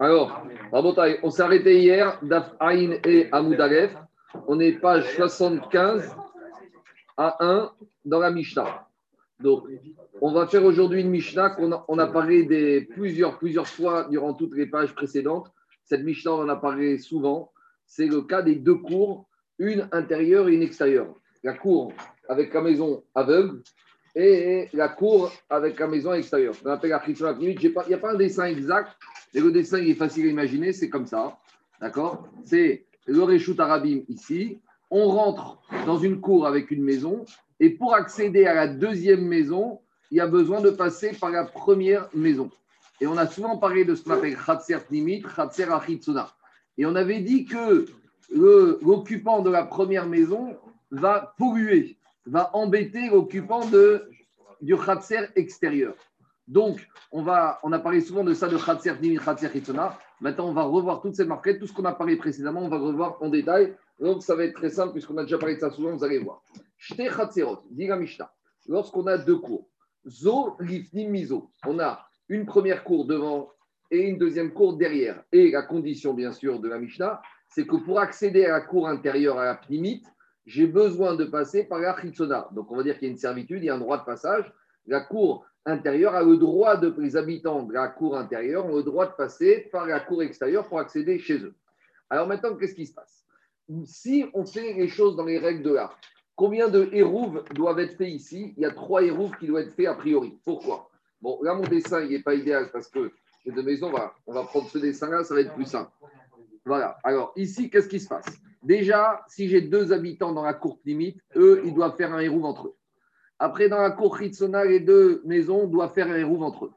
Alors, on s'est arrêté hier, Daf Aïn et Amoudalef. On est page 75 à 1 dans la Mishnah. Donc, on va faire aujourd'hui une Mishnah qu'on a, on a parlé des plusieurs, plusieurs fois durant toutes les pages précédentes. Cette Mishnah, on en a parlé souvent. C'est le cas des deux cours, une intérieure et une extérieure. La cour avec la maison aveugle et la cour avec la maison extérieure. On appelle la Il n'y a pas un dessin exact, mais le dessin est facile à imaginer, c'est comme ça. D'accord? C'est le Réchout Arabim ici. On rentre dans une cour avec une maison, et pour accéder à la deuxième maison, il y a besoin de passer par la première maison. Et on a souvent parlé de ce qu'on appelle Khatser Nimit, Khatser Achitsuna. Et on avait dit que l'occupant de la première maison va polluer, va embêter l'occupant du Khatser extérieur. Donc, on, va, on a parlé souvent de ça de Khatser Nimit, Khatser Achitsuna. Maintenant, on va revoir toutes ces marquettes, tout ce qu'on a parlé précédemment, on va revoir en détail. Donc, ça va être très simple, puisqu'on a déjà parlé de ça souvent, vous allez voir. Shte Khatserot, dit Mishnah, lorsqu'on a deux cours, Zo Lifnim Mizo, on a une première cour devant et une deuxième cour derrière. Et la condition, bien sûr, de la Mishnah, c'est que pour accéder à la cour intérieure, à la Pnimit, j'ai besoin de passer par la Chitsona. Donc, on va dire qu'il y a une servitude, il y a un droit de passage. La cour intérieure a le droit de, les habitants de la cour intérieure ont le droit de passer par la cour extérieure pour accéder chez eux. Alors maintenant, qu'est-ce qui se passe? Si on fait les choses dans les règles de l'art, combien de hérouves doivent être faits ici? Il y a trois hérouves qui doivent être faits a priori. Pourquoi? Bon, là, mon dessin, il n'est pas idéal parce que j'ai deux maisons. On va prendre ce dessin-là, ça va être plus simple. Voilà. Alors, ici, qu'est-ce qui se passe? Déjà, si j'ai deux habitants dans la cour limite, eux, ils doivent faire un hérouve entre eux. Après, dans la cour Ritsona, les deux maisons doivent faire un hérouve entre eux.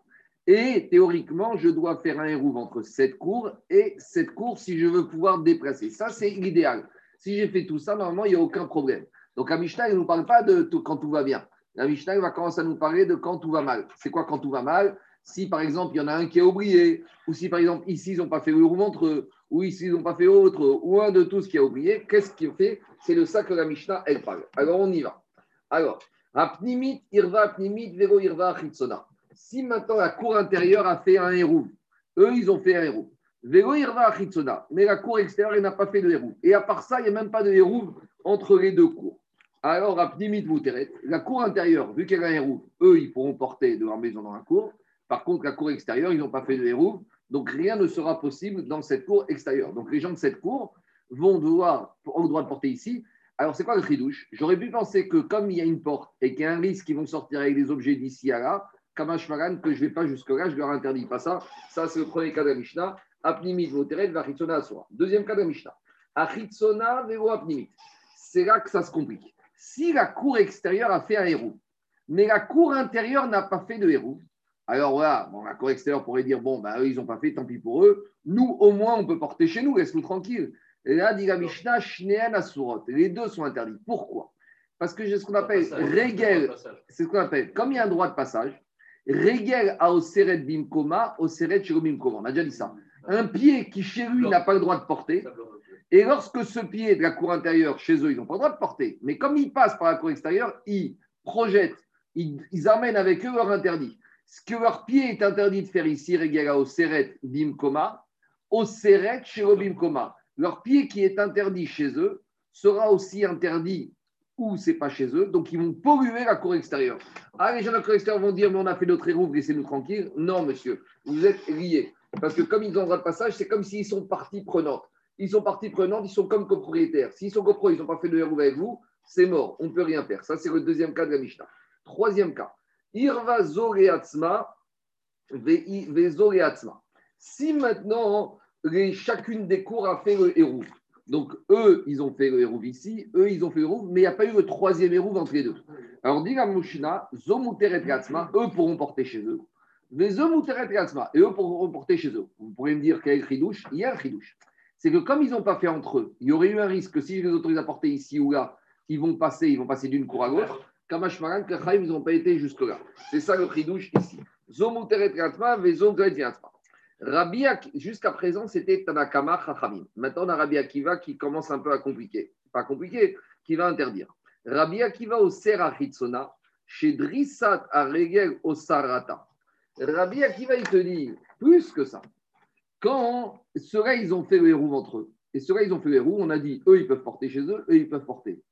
Et théoriquement, je dois faire un hérouve entre cette cour et cette cour si je veux pouvoir déplacer. Ça, c'est l'idéal. Si j'ai fait tout ça, normalement, il n'y a aucun problème. Donc, la Mishnah, ne nous parle pas de quand tout va bien. La Mishnah va commencer à nous parler de quand tout va mal. C'est quoi quand tout va mal? Si, par exemple, il y en a un qui est oublié, ou si, par exemple, ici, ils n'ont pas fait le entre eux, ou ici, ils n'ont pas fait autre, ou un de tous qui a oublié, qu'est-ce qu'il fait? C'est de ça que la Mishnah, elle parle. Alors, on y va. Alors, Apnimit, Irva, Apnimit, Vero, Irva, Chitsona. Si maintenant la cour intérieure a fait un hérouve, eux, ils ont fait un hérouve. Vero, Irva, Chitsona. Mais la cour extérieure, n'a pas fait de hérouve. Et à part ça, il n'y a même pas de hérouve entre les deux cours. Alors, Apnimit, Mouteret, la cour intérieure, vu qu'elle a un hérouve, eux, ils pourront porter de leur maison dans la cour. Par contre, la cour extérieure, ils n'ont pas fait de hérouve. Donc, rien ne sera possible dans cette cour extérieure. Donc, les gens de cette cour vont devoir, ont le droit de porter ici, alors, c'est quoi le tridouche J'aurais pu penser que comme il y a une porte et qu'il y a un risque qu'ils vont sortir avec des objets d'ici à là, Kamashmaran, que je ne vais pas jusque-là, je leur interdis pas ça. Ça, c'est le premier cas de la Mishnah. Apnimit voteret vachitsona asura. Deuxième cas de la Mishnah. Achitsona vero apnimit. C'est là que ça se complique. Si la cour extérieure a fait un héros, mais la cour intérieure n'a pas fait de héros, alors voilà, bon, la cour extérieure pourrait dire bon, ben, eux, ils n'ont pas fait, tant pis pour eux. Nous, au moins, on peut porter chez nous, laisse-nous tranquille. Et là, dit la Mishnah, Asurot. Les deux sont interdits. Pourquoi? Parce que j'ai ce qu'on appelle régel. C'est ce qu'on appelle, comme il y a un droit de passage, régel à Oseret Bimkoma, Oseret Bimkoma. On a déjà dit ça. Un pied qui chez lui n'a pas le droit de porter. Et lorsque ce pied de la cour intérieure, chez eux, ils n'ont pas le droit de porter. Mais comme ils passent par la cour extérieure, ils projettent, ils, amènent avec eux leur interdit. Ce que leur pied est interdit de faire ici, régel à Oseret Bimkoma, Oseret Bimkoma leur pied qui est interdit chez eux sera aussi interdit où c'est pas chez eux, donc ils vont polluer la cour extérieure. Ah, les gens de la cour extérieure vont dire, mais on a fait notre hérouve, laissez-nous tranquilles. Non, monsieur, vous êtes liés. Parce que comme ils ont droit de passage, c'est comme s'ils sont partie prenante. Ils sont partie prenante, ils sont comme copropriétaires. S'ils sont copropriétaires, ils n'ont pas fait de hérouve avec vous, c'est mort, on ne peut rien faire. Ça, c'est le deuxième cas de la Mishnah. Troisième cas, Irva Zoreatzma, Si maintenant chacune des cours a fait le hérouve. Donc, eux, ils ont fait le hérouve ici, eux, ils ont fait le hérouve, mais il n'y a pas eu le troisième hérouve entre les deux. Alors, dit la Mouchina, eux pourront porter chez eux. Mais Zomuteret et eux pourront porter chez eux. Vous pourrez me dire quel est le chidouche Il y a le chidouche. C'est que comme ils n'ont pas fait entre eux, il y aurait eu un risque que si je les autorise à porter ici ou là, ils vont passer, ils vont passer d'une cour à l'autre. Ils n'ont pas été jusque-là. C'est ça le chidouche ici. Zomuteret Gatzma, Vezomuteret Rabbi jusqu'à présent, c'était Tanakama Chachamim. Maintenant, on a Rabbi Akiva qui commence un peu à compliquer. Pas compliqué, qui va interdire. Rabbi Akiva au Serachitsona, chez Drissat Aregel au Sarata. Rabbi Akiva, il te dit plus que ça. Quand ceux-là, ils ont fait le héros entre eux, et ceux-là, ils ont fait le héros, on a dit, eux, ils peuvent porter chez eux, eux, ils peuvent porter.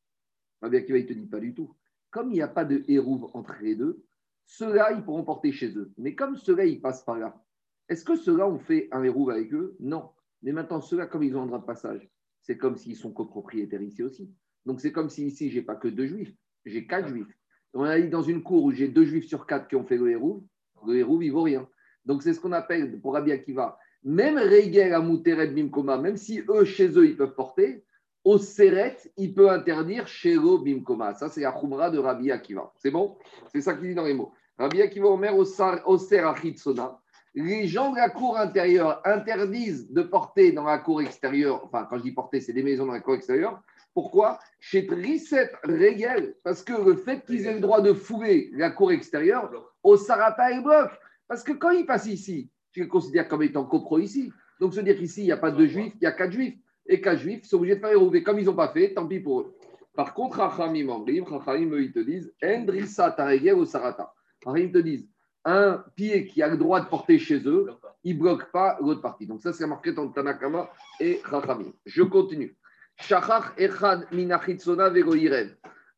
Rabbi Akiva, il te dit pas du tout. Comme il n'y a pas de héros entre les deux, ceux-là, ils pourront porter chez eux. Mais comme ceux-là, ils passent par là, est-ce que ceux-là ont fait un héros avec eux? Non. Mais maintenant, ceux-là, comme ils ont un droit de passage, c'est comme s'ils sont copropriétaires ici aussi. Donc, c'est comme si ici, je n'ai pas que deux juifs, j'ai quatre juifs. On a dit dans une cour où j'ai deux juifs sur quatre qui ont fait le héros, le héros, il vaut rien. Donc, c'est ce qu'on appelle, pour Rabbi Akiva, même Regel à Bimkoma, même si eux, chez eux, ils peuvent porter, au Seret, il peut interdire eux Bimkoma. Ça, c'est la Khumra de Rabbi Akiva. C'est bon? C'est ça qu'il dit dans les mots. Rabbi Akiva Omer au Sona. Les gens de la cour intérieure interdisent de porter dans la cour extérieure, enfin, quand je dis porter, c'est des maisons dans la cour extérieure. Pourquoi? Chez Trisset Regel, parce que le fait qu'ils aient le droit de fouler la cour extérieure, au Sarata, bloquent. Parce que quand ils passent ici, tu les considères comme étant copro ici. Donc, se dire qu'ici, il n'y a pas de juifs, il y a quatre juifs. Et quatre juifs sont obligés de faire érouver. Comme ils n'ont pas fait, tant pis pour eux. Par contre, Rachamim en Rachamim, ils te disent Endrissa Taregel au Sarata. Rachamim te disent un pied qui a le droit de porter chez eux, il ne bloque pas l'autre partie. Donc, ça, c'est marqué dans Tanakama et Rachamim. Je continue. Echad.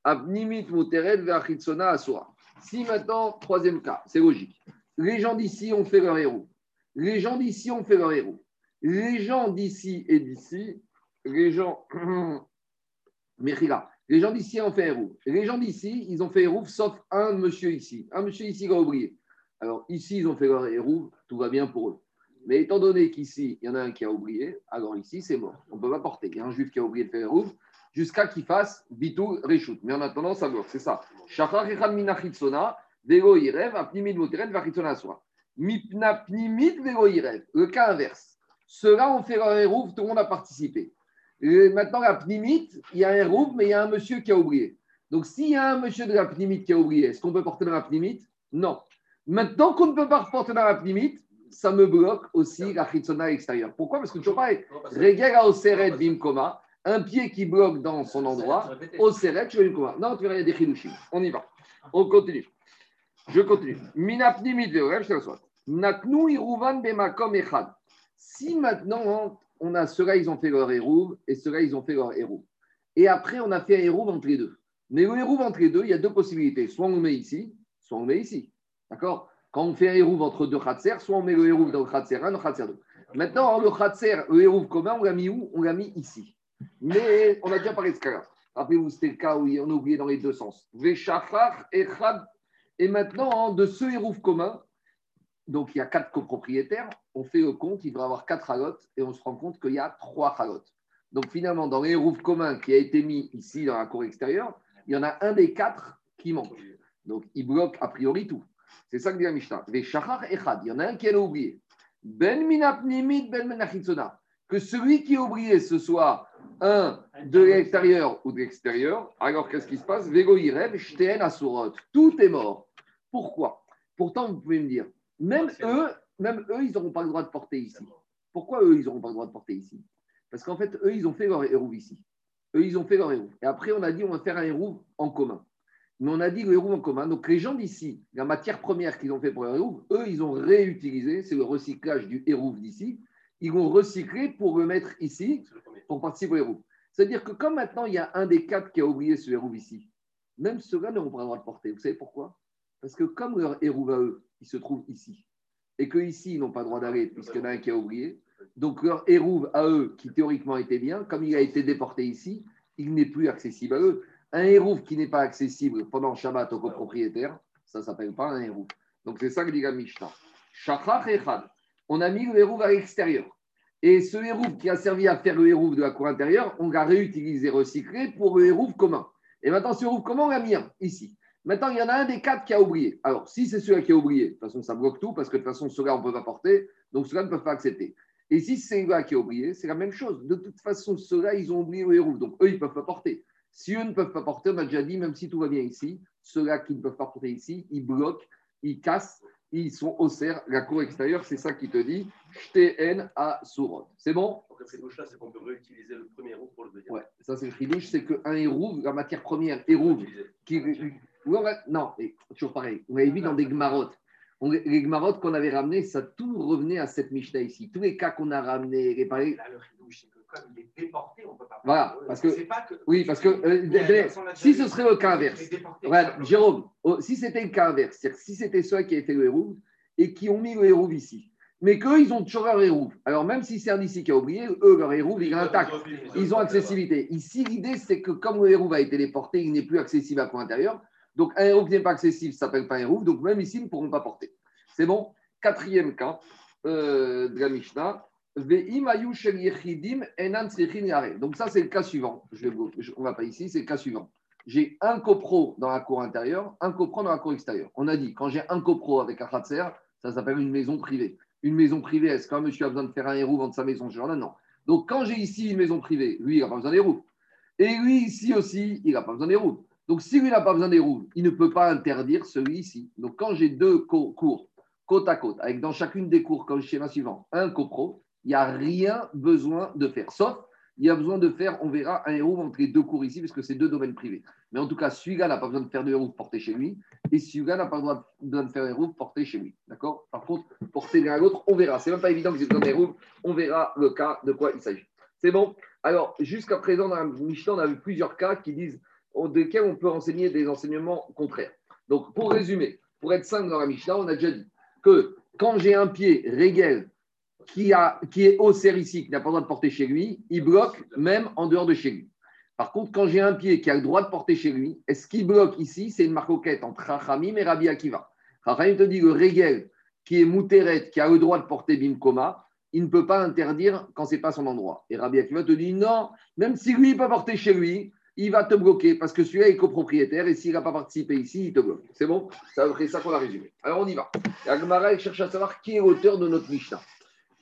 Abnimit Veachitzona Asura. Si maintenant, troisième cas, c'est logique. Les gens d'ici ont fait leur héros. Les gens d'ici ont fait leur héros. Les gens d'ici et d'ici, les gens. les gens d'ici ont fait héros. Les gens d'ici, ils ont fait héros, sauf un monsieur ici. Un monsieur ici qui a oublié. Alors ici, ils ont fait leur héros, tout va bien pour eux. Mais étant donné qu'ici, il y en a un qui a oublié, alors ici, c'est mort. On ne peut pas porter. Il y a un juif qui a oublié de faire héros jusqu'à qu'il fasse bitou reshoot. Mais en attendant, ça bloque. C'est ça. Shachar Vego. Le cas inverse. Ceux-là ont fait leur hérouf, tout le monde a participé. Et maintenant, la Pnimit, il y a un hérouf, mais il y a un monsieur qui a oublié. Donc, s'il y a un monsieur de la Pnimit qui a oublié, est-ce qu'on peut porter dans la Pnimit Non. Maintenant qu'on ne peut pas porter dans la Pnimit, ça me bloque aussi la Chitsona extérieure. Pourquoi? Parce que toujours pareil, Regel au Seret Bimkoma, un pied qui bloque dans son endroit, au Seret, je vais Bimkoma. Non, tu verras, il y a des Chilushim. On y va. On continue. Je continue. Si maintenant, on a ceux-là, ils ont fait leur héros et ceux-là, ils ont fait leur héros. Et après, on a fait un héros entre les deux. Mais le héros entre les deux, il y a deux possibilités. Soit on le met ici, soit on le met ici. D'accord? Quand on fait un héros entre deux khatser, soit on met le héros dans le khatser 1, dans le khatser 2. Maintenant, le khatser, le héros commun, on l'a mis où? On l'a mis ici. Mais on a déjà parlé de ce cas-là. Rappelez-vous, c'était le cas où on a oublié dans les deux sens. Veshachar et et maintenant, de ce hérouf commun, donc il y a quatre copropriétaires, on fait le compte, il devrait y avoir quatre halotes, et on se rend compte qu'il y a trois halotes. Donc finalement, dans les commun qui a été mis ici dans la cour extérieure, il y en a un des quatre qui manque. Donc il bloque a priori tout. C'est ça que dit la Mishnah. Echad, il y en a un qui a oublié. Ben ben que celui qui a oublié ce soit un de l'extérieur ou de l'extérieur, alors qu'est-ce qui se passe? Vego. Tout est mort. Pourquoi? Pourtant, vous pouvez me dire, même eux, même eux, ils n'auront pas le droit de porter ici. Pourquoi eux, ils n'auront pas le droit de porter ici? Parce qu'en fait, eux, ils ont fait leur héros ici. Eux, ils ont fait leur héros. Et après, on a dit, on va faire un héros en commun. Mais on a dit le héros en commun. Donc, les gens d'ici, la matière première qu'ils ont fait pour leur héros, eux, ils ont réutilisé, c'est le recyclage du héros d'ici ils vont recycler pour le mettre ici, pour participer au héros. C'est-à-dire que comme maintenant il y a un des quatre qui a oublié ce héros ici, même ceux-là n'auront pas le droit de porter. Vous savez pourquoi? Parce que comme leur héros à eux, il se trouve ici, et qu'ici, ils n'ont pas le droit d'aller puisqu'il y en a un qui a oublié, donc leur héros à eux, qui théoriquement était bien, comme il a été déporté ici, il n'est plus accessible à eux. Un héros qui n'est pas accessible pendant Shabbat au copropriétaire, ça ne s'appelle pas un héros. Donc c'est ça que dit la Mishnah. On a mis le hérouve à l'extérieur. Et ce hérouve qui a servi à faire le hérouve de la cour intérieure, on l'a réutilisé, recyclé pour le hérouve commun. Et maintenant, ce hérouve commun, on l'a mis ici. Maintenant, il y en a un des quatre qui a oublié. Alors, si c'est celui qui a oublié, de toute façon, ça bloque tout, parce que de toute façon, ceux-là, on ne peut pas porter, donc ceux-là ne peuvent pas accepter. Et si c'est celui-là qui a oublié, c'est la même chose. De toute façon, ceux-là, ils ont oublié le hérouve, donc eux, ils ne peuvent pas porter. Si eux ne peuvent pas porter, on a déjà dit, même si tout va bien ici, ceux-là qui ne peuvent pas porter ici, ils bloquent, ils cassent, ils sont au cerf, la cour extérieure, c'est ça qui te dit Shtehen à Sourod. C'est bon? Donc, c'est qu'on peut réutiliser le premier héros pour le deuxième. Ouais, ça c'est le chidouche, c'est qu'un héros, la matière première héros, qui. Non, toujours pareil. On avait vu dans des gmarottes. on- les Gmarot qu'on avait ramenés, ça tout revenait à cette Mishnah ici. Tous les cas qu'on a ramenés, les pareils- Là, le c'est que comme il est déporté, on ne peut pas. Voilà, parce que- C'est pas que. Oui, parce que euh, si ce serait le cas inverse, déporté. Jérôme, oh, si c'était le cas inverse, c'est-à-dire si c'était ceux qui avaient fait le hérouve et qui ont mis le hérouve ici, mais qu'eux, ils ont toujours leur hérouve. Alors même si c'est un ici qui a oublié, eux, leur hérouve, il est intact. Ils ont accessibilité. Ici, l'idée, c'est que comme le hérouve a été déporté, il n'est plus accessible à coin intérieur. Donc, un hérouve qui n'est pas accessible, ça s'appelle pas un hérouve. Donc, même ici, ils ne pourront pas porter. C'est bon? Quatrième cas euh, de la. Donc, ça, c'est le cas suivant. On ne va pas ici, c'est le cas suivant. J'ai un copro dans la cour intérieure, un copro dans la cour extérieure. On a dit, quand j'ai un copro avec un khatser, ça s'appelle une maison privée. Une maison privée, est-ce qu'un monsieur a besoin de faire un hérouve dans sa maison ce jour-là Non. Donc, quand j'ai ici une maison privée, lui, il n'a pas besoin des roues. Et lui, ici aussi, il n'a pas besoin des roues. Donc, si lui n'a pas besoin des roues, il ne peut pas interdire celui ici. Donc, quand j'ai deux co- cours côte à côte, avec dans chacune des cours, comme le schéma suivant, un copro, il n'y a rien besoin de faire. Sauf, il y a besoin de faire, on verra, un héros entre les deux cours ici, parce que c'est deux domaines privés. Mais en tout cas, celui-là n'a pas besoin de faire de héros porter chez lui, et celui-là n'a pas besoin de faire héros porter chez lui. D'accord? Par contre, porter l'un à l'autre, on verra. C'est même pas évident que j'ai besoin d'héros, on verra le cas de quoi il s'agit. C'est bon? Alors, jusqu'à présent, dans la Mishnah, on a vu plusieurs cas qui disent, desquels on peut enseigner des enseignements contraires. Donc, pour résumer, pour être simple dans la Mishnah, on a déjà dit que quand j'ai un pied régel qui, qui est au ici, qui n'a pas le droit de porter chez lui, il bloque même en dehors de chez lui. Par contre, quand j'ai un pied qui a le droit de porter chez lui, est-ce qu'il bloque ici? C'est une marcoquette entre Chachamim et Rabbi Akiva. Chachamim te dit le régel qui est mouteret, qui a le droit de porter bimkoma, il ne peut pas interdire quand c'est pas son endroit. Et Rabbi Akiva te dit non, même si lui il peut porter chez lui, il va te bloquer parce que celui-là est copropriétaire et s'il n'a pas participé ici, il te bloque. C'est bon? C'est ça qu'on a résumé. Alors on y va. Elle cherche à savoir qui est l'auteur de notre Mishnah.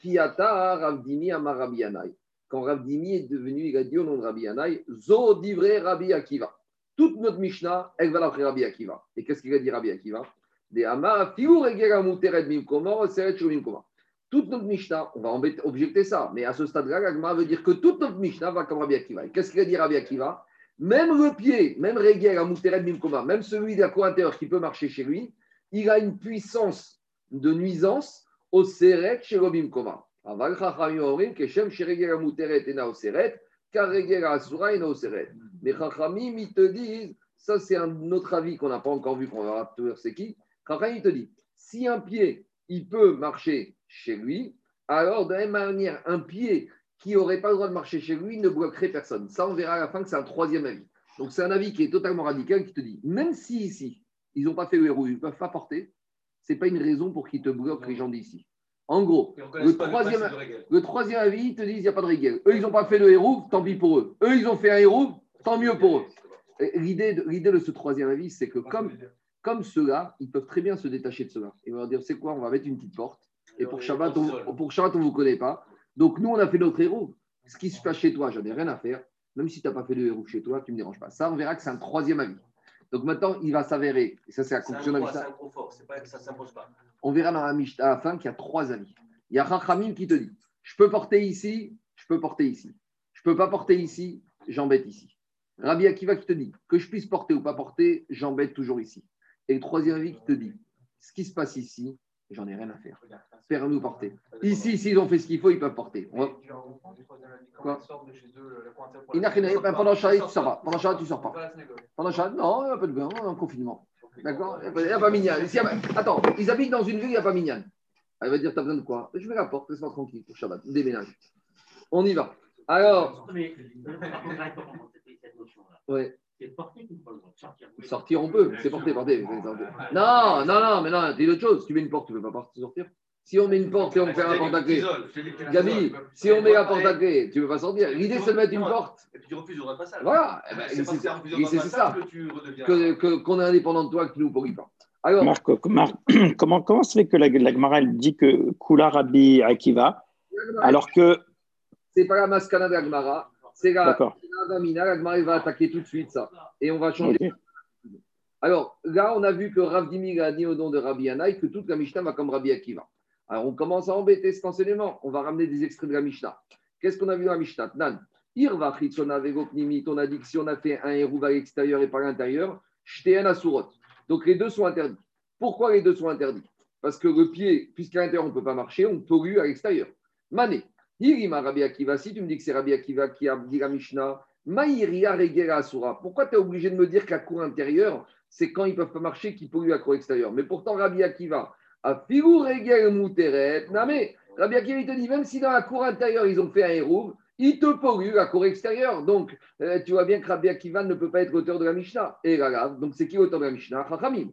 Kiata Ravdimi Amar Rabbi Yanaï. Quand Ravdimi est devenu, il a dit au nom de Rabbi Yanaï, Zo Rabbi Akiva. Toute notre Mishnah, elle va l'après Rabbi Akiva. Et qu'est-ce qu'il a dit Rabbi Akiva? Des. Toute notre Mishnah, on va objecter ça, mais à ce stade-là, la Gemara veut dire que toute notre Mishnah va comme Rabbi Akiva. Et qu'est-ce qu'il a dit Rabbi Akiva? Même le pied, même même celui de la cour intérieure qui peut marcher chez lui, il a une puissance de nuisance au Seret chez Robim Koma. Aval Chachamim Orim, Keshem Karegera Asura. Mais Chachamim, ils te disent, ça c'est un autre avis qu'on n'a pas encore vu, qu'on va voir c'est qui. Chachamim, il te dit, si un pied, il peut marcher chez lui, alors de la même manière, un pied qui n'aurait pas le droit de marcher chez lui ne bloquerait personne. Ça, on verra à la fin que c'est un troisième avis. Donc c'est un avis qui est totalement radical qui te dit, même si ici, ils n'ont pas fait le héros, ils ne peuvent pas porter, c'est pas une raison pour qu'ils te bloquent les gens d'ici. En gros, le troisième, le troisième avis, ils te disent il n'y a pas de rigueur. Eux, ils n'ont pas fait le héros, tant pis pour eux. Eux, ils ont fait un héros, tant mieux pour eux. L'idée de, l'idée de ce troisième avis, c'est que comme, comme ceux-là, ils peuvent très bien se détacher de ceux-là. Ils vont leur dire c'est quoi, on va mettre une petite porte. Et pour Shabbat, on, pour Shabbat, on ne vous connaît pas. Donc nous, on a fait notre héros. Ce qui se passe chez toi, j'en ai rien à faire. Même si tu n'as pas fait le héros chez toi, tu ne me déranges pas. Ça, on verra que c'est un troisième avis. Donc maintenant, il va s'avérer, et ça c'est la conclusion de la pas que ça ne s'impose pas. on verra dans la Mishnah à la fin qu'il y a trois avis. Il y a Rachamim qui te dit je peux porter ici, je peux porter ici. Je peux pas porter ici, j'embête ici. Rabbi Akiva qui te dit que je puisse porter ou pas porter, j'embête toujours ici. Et le troisième avis qui te dit ce qui se passe ici, j'en ai rien à faire. Faire-nous porter. Ici, s'ils ont fait ce qu'il faut, ils peuvent porter. On va- Quoi Il n'a rien à- Pendant Shabbat, tu ne sors pas. Pendant Shabbat, tu ne sors pas. Pendant Shabbat, non, il n'y a pas de bain, en confinement. D'accord Il n'y a pas a- Attends, ils habitent dans une ville, il n'y a pas Minyan. Elle va dire T'as besoin de quoi Je mets la porte, laisse-moi tranquille pour Shabbat. Déménage. On y va. Alors, ouais, C'est porter ou pas le droit de sortir? Sortir, on peut. C'est porté, porté. Non, non, non, mais non, dis autre chose. Tu mets une porte, tu ne peux pas sortir. Si on met une porte et on fait un porte à clé, Gabi, si on met la porte à clé, tu ne peux pas sortir. L'idée, c'est de mettre une porte. Et puis tu refuses le passage. Voilà. Eh ben, C'est ça. Qu'on est indépendant de toi, que tu nous pourris pas. Alors, Marc, comment, comment se fait que la, la Gemara elle dit que Kula Rabbi Akiva, alors que. c'est pas la mascana de la Gemara, c'est la, la il va attaquer tout de suite ça. Et on va changer. Alors, là, on a vu que Rav Dimi a dit au nom de Rabbi Yanaï que toute la Mishnah va comme Rabbi Akiva. Alors, on commence à embêter cet enseignement. On va ramener des extraits de la Mishnah. Qu'est-ce qu'on a vu dans la Mishnah? Nan. Irva. On a dit que si on a fait un hérouv à l'extérieur et pas à l'intérieur, shteen asurot. Donc, les deux sont interdits. Pourquoi les deux sont interdits? Parce que le pied, puisqu'à l'intérieur on ne peut pas marcher, on pollue à l'extérieur. Mané. Hirima Rabbi Akiva, si tu me dis que c'est Rabbi Akiva qui a dit la Mishnah, Maïria Regera Asura. Pourquoi tu es obligé de me dire la cour intérieure, c'est quand ils ne peuvent pas marcher qu'ils polluent la cour extérieure? Mais pourtant, Rabbi Akiva, a Figu Muteret, Namé. Rabbi Akiva, il te dit, même si dans la cour intérieure, ils ont fait un hérouve, ils te polluent la cour extérieure. Donc, euh, tu vois bien que Rabbi Akiva ne peut pas être l'auteur de la Mishnah. Et là, donc c'est qui l'auteur de la Mishnah? Chachamim.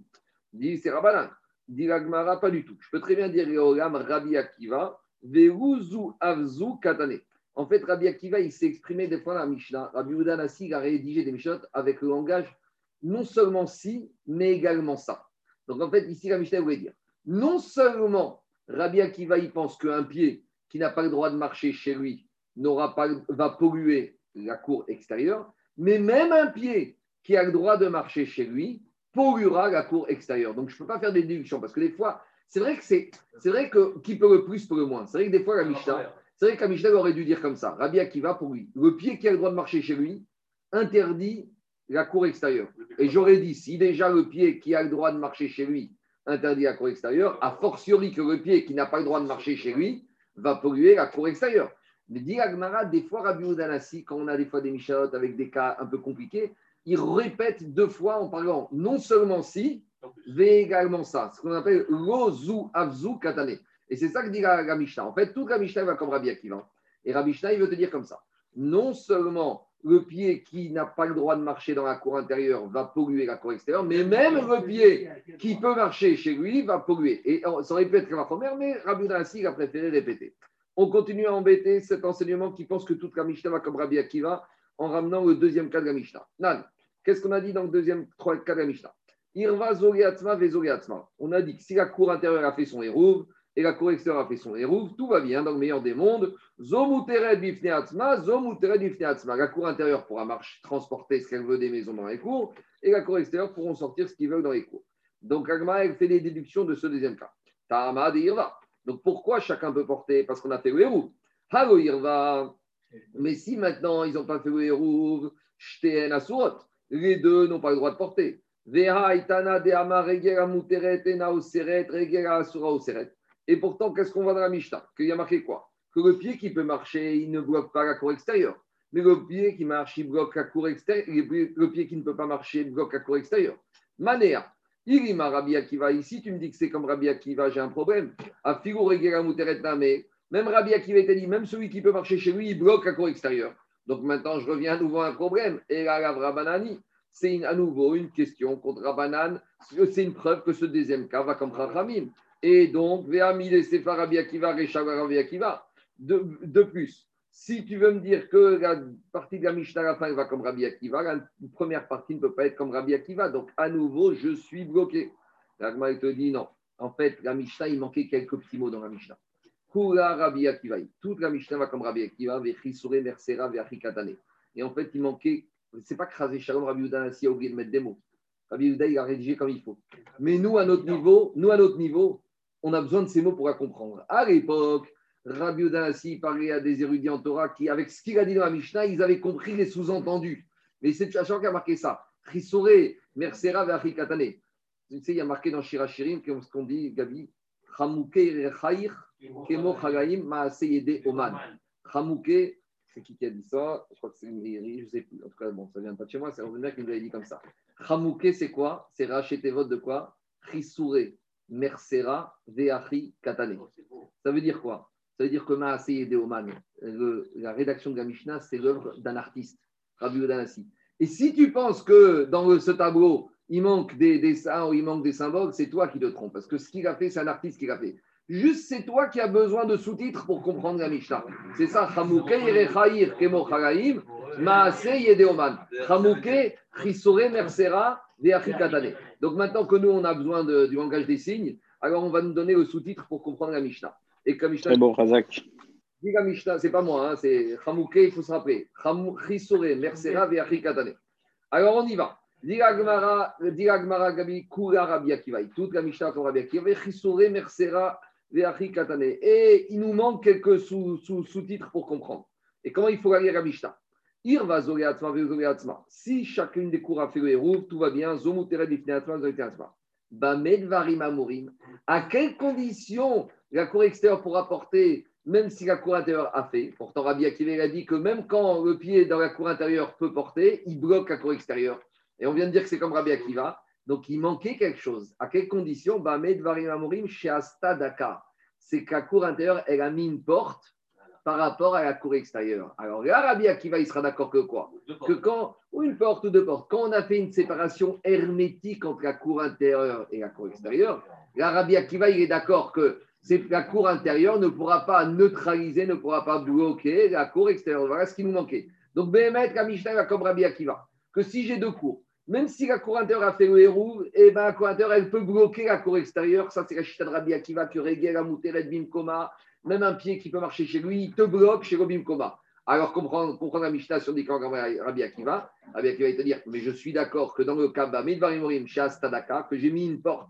Dit, c'est Rabbanan. Dit Ragmara, pas du tout. Je peux très bien dire Rabbi Akiva, Katane. En fait, Rabbi Akiva, il s'est exprimé des fois dans la Mishnah. Rabbi Udanassi a rédigé des Mishnah avec le langage non seulement si, mais également ça. Donc en fait, ici, la Mishnah voulait dire non seulement Rabbi Akiva, il pense qu'un pied qui n'a pas le droit de marcher chez lui n'aura pas, va polluer la cour extérieure, mais même un pied qui a le droit de marcher chez lui polluera la cour extérieure. Donc je ne peux pas faire des déductions parce que des fois, c'est vrai que c'est, c'est vrai que qui peut le plus peut le moins. C'est vrai que des fois la Mishnah, c'est vrai que la Mishnah aurait dû dire comme ça. Rabbi Akiva pour lui, le pied qui a le droit de marcher chez lui interdit la cour extérieure. Et j'aurais dit si déjà le pied qui a le droit de marcher chez lui interdit la cour extérieure, a fortiori que le pied qui n'a pas le droit de marcher chez lui va polluer la cour extérieure. Mais dit Agmara, des fois Rabbi Udanassi, quand on a des fois des Mishnahot avec des cas un peu compliqués, il répète deux fois en parlant non seulement si, également ça, ce qu'on appelle lozu avzu katane. Et c'est ça que dit la, Mishnah. En fait, toute la Mishnah va comme Rabbi Akiva. Et Rabbi il veut te dire comme ça. Non seulement le pied qui n'a pas le droit de marcher dans la cour intérieure va polluer la cour extérieure, mais même le pied qui peut marcher chez lui va polluer. Et ça aurait pu être la première, mais Rabbi Udanassi a préféré répéter. On continue à embêter cet enseignement qui pense que toute la Mishnah va comme Rabbi Akiva en ramenant le deuxième cas de la. Nan, qu'est-ce qu'on a dit dans le deuxième cas de la Irva On a dit que si la cour intérieure a fait son hérouve et la cour extérieure a fait son hérouve, tout va bien dans le meilleur des mondes. La cour intérieure pourra marcher, transporter ce qu'elle veut des maisons dans les cours et la cour extérieure pourront sortir ce qu'ils veulent dans les cours. Donc Agma, elle fait des déductions de ce deuxième cas. Ta'ama de Irva. Donc pourquoi chacun peut porter? Parce qu'on a fait le hérouve. Halo Irva. Mais si maintenant ils n'ont pas fait le hérouve, Shteen Asurot, les deux n'ont pas le droit de porter. Et pourtant, qu'est-ce qu'on voit dans la Mishnah? Qu'il y a marqué quoi? Que le pied qui peut marcher, il ne bloque pas la cour extérieure. Mais le pied qui marche, il bloque la cour extérieure. Le pied qui ne peut pas marcher, il bloque la cour extérieure. Manéa. Irima Rabbi Akiva, ici, tu me dis que c'est comme Rabbi Akiva, j'ai un problème. A mais même Rabbi Akiva t'a dit, même celui qui peut marcher chez lui, il bloque la cour extérieure. Donc maintenant, je reviens à nouveau un problème. Et la Rabbanani, c'est à nouveau une question contre Rabbanan. C'est une preuve que ce deuxième cas va comme Chachamim. Et donc, de, de plus, si tu veux me dire que la partie de la Mishnah à la fin va comme Rabbi Akiva, la première partie ne peut pas être comme Rabbi Akiva. Donc, à nouveau, je suis bloqué. L'Agma, te dit non. En fait, la Mishnah, il manquait quelques petits mots dans la Mishnah. Kula Rabbi Akiva. Toute la Mishnah va comme Rabbi Akiva, Vechisure, Mersera, Katane. Et en fait, il manquait c'est pas Razé Shalom, Rabbi Yehuda a oublié de mettre des mots. Rabbi Yehuda, il a rédigé comme il faut. Mais nous, à notre niveau, nous, à notre niveau, on a besoin de ces mots pour la comprendre. À l'époque, Rabbi Yehuda parlait à des érudits en Torah qui, avec ce qu'il a dit dans la Mishnah, ils avaient compris les sous-entendus. Mais c'est Chachor qui a marqué ça. Chisore, Mersera, Katane. Tu sais, il y a marqué dans Shirachirim, ce qu'on dit, Gabi, Chamouke, Rechaïr, Kemo, Chagaim, Maaseyede, Oman. Chamouke, c'est qui qui a dit ça Je crois que c'est une je ne sais plus. En tout cas, bon, ça vient pas de chez moi, c'est un mec qui nous avait dit comme ça. Chamouké, c'est quoi? C'est racheter votre de quoi? Chisouré, Mersera, Veachi, Katane. Ça veut dire quoi? Ça veut dire que Maasé Deoman, la rédaction de la Mishnah, c'est l'œuvre d'un artiste, Rabbi Udanasi. Et si tu penses que dans ce tableau, il manque des dessins ou il manque des symboles, c'est toi qui te trompes. Parce que ce qu'il a fait, c'est un artiste qui l'a fait. Juste, c'est toi qui as besoin de sous-titres pour comprendre la Mishnah. C'est ça. Chamouke yerechaïr kemo chagaim, maase yedeoman. Chamouke chisore mersera veachikatane. Donc maintenant que nous, on a besoin du langage des signes, alors on va nous donner le sous-titre pour comprendre la Mishnah. Et comme Mishnah. C'est bon, Razak. Dis la Mishnah, c'est pas moi, hein, c'est Chamouke, il faut se rappeler. Chisore mersera veachikatane. Alors on y va. Diragmara, Gabi, Kura Rabbi Akiva. Toute la Mishnah comme Rabbi Akiva. Chisore mersera et il nous manque quelques sous-titres pour comprendre. Et comment il faut lire la Mishnah? Si chacune des cours a fait le héros, tout va bien. Bamed Varim Amorim. À quelles conditions la cour extérieure pourra porter, même si la cour intérieure a fait? Pourtant, Rabbi Akiva a dit que même quand le pied dans la cour intérieure peut porter, il bloque la cour extérieure. Et on vient de dire que c'est comme Rabbi Akiva. Donc, il manquait quelque chose. À quelles conditions Astadaka. C'est que la cour intérieure, elle a mis une porte par rapport à la cour extérieure. Alors là, Rabbi Akiva, il sera d'accord que quoi? Que quand, ou une porte ou deux portes, quand on a fait une séparation hermétique entre la cour intérieure et la cour extérieure, là, Rabbi Akiva, il est d'accord que c'est la cour intérieure ne pourra pas neutraliser, ne pourra pas bloquer la cour extérieure. Voilà ce qui nous manquait. Donc, Béhémet, la Mishnah, comme Rabbi Akiva, que si j'ai deux cours, même si la cour intérieure a fait le héros, et ben, la cour intérieure, elle peut bloquer la cour extérieure. Ça, c'est la chita de Rabbi Akiva, que Régel, la Mouteret, Bimkoma, même un pied qui peut marcher chez lui, il te bloque chez Robim Koma. Alors, comprendre, comprendre la Mishnah sur des Rabbi Akiva, Rabbi Akiva va te dire, mais je suis d'accord que dans le cas Midvarimorim, chez Astadaka, que j'ai mis une porte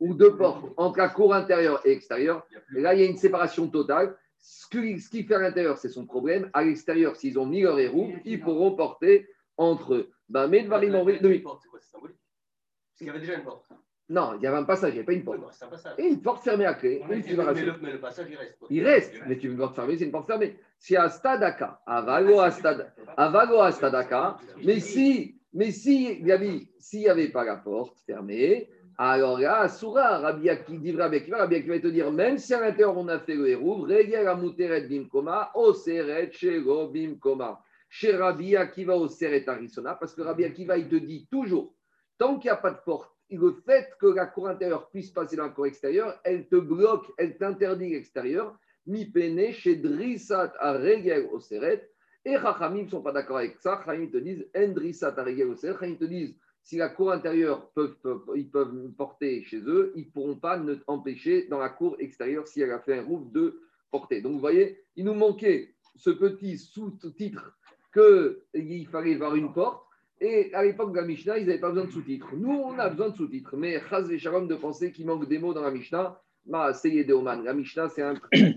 ou deux portes entre la cour intérieure et extérieure, et là, il y a une séparation totale. Ce qui fait à l'intérieur, c'est son problème. À l'extérieur, s'ils ont mis leur héros, ils pourront porter entre eux. Bah, Midvarimorim, C'est quoi, c'est symbolique Parce qu'il y avait déjà une porte. non, il y avait un passage, il n'y avait pas une porte. Ouais, C'est un passage. Et une porte fermée à clé, Mais, une séparation. le, mais le passage, il reste. Il reste, mais tu veux une porte fermée, c'est une porte fermée. Si à Stadaka, Avago à Stad- Avago à Stadaka, mais si, mais si, avait- s'il n'y avait pas la porte fermée, alors là, Asura, Rabbi Akiva, dit Rabbi Akiva, va te dire, même si à l'intérieur on a fait le héros, Regel Amuteret Bimkoma, Oseret Shego Bimkoma. Chez Rabbi Akiva Oseret Arisona, parce que Rabbi Akiva, il te dit toujours, tant qu'il n'y a pas de porte, le fait que la cour intérieure puisse passer dans la cour extérieure, elle te bloque, elle t'interdit l'extérieur. Mi pene chez Drissat à Regel au Seret. Et Chachamim ne sont pas d'accord avec ça. Chachamim te disent En Drissat à Regel au Seret. Chachamim te disent si la cour intérieure peuvent, peuvent- ils peuvent porter chez eux, ils ne pourront pas ne empêcher dans la cour extérieure si elle a fait un rouf de porter. Donc vous voyez, il nous manquait ce petit sous-titre qu'il fallait voir une porte. Et à l'époque de la Mishnah, ils n'avaient pas besoin de sous-titres. Nous, on a besoin de sous-titres. Mais Chaz et Shalom de penser qu'il manque des mots dans la Mishnah, bah, c'est Yedeoman. La Mishnah, c'est un.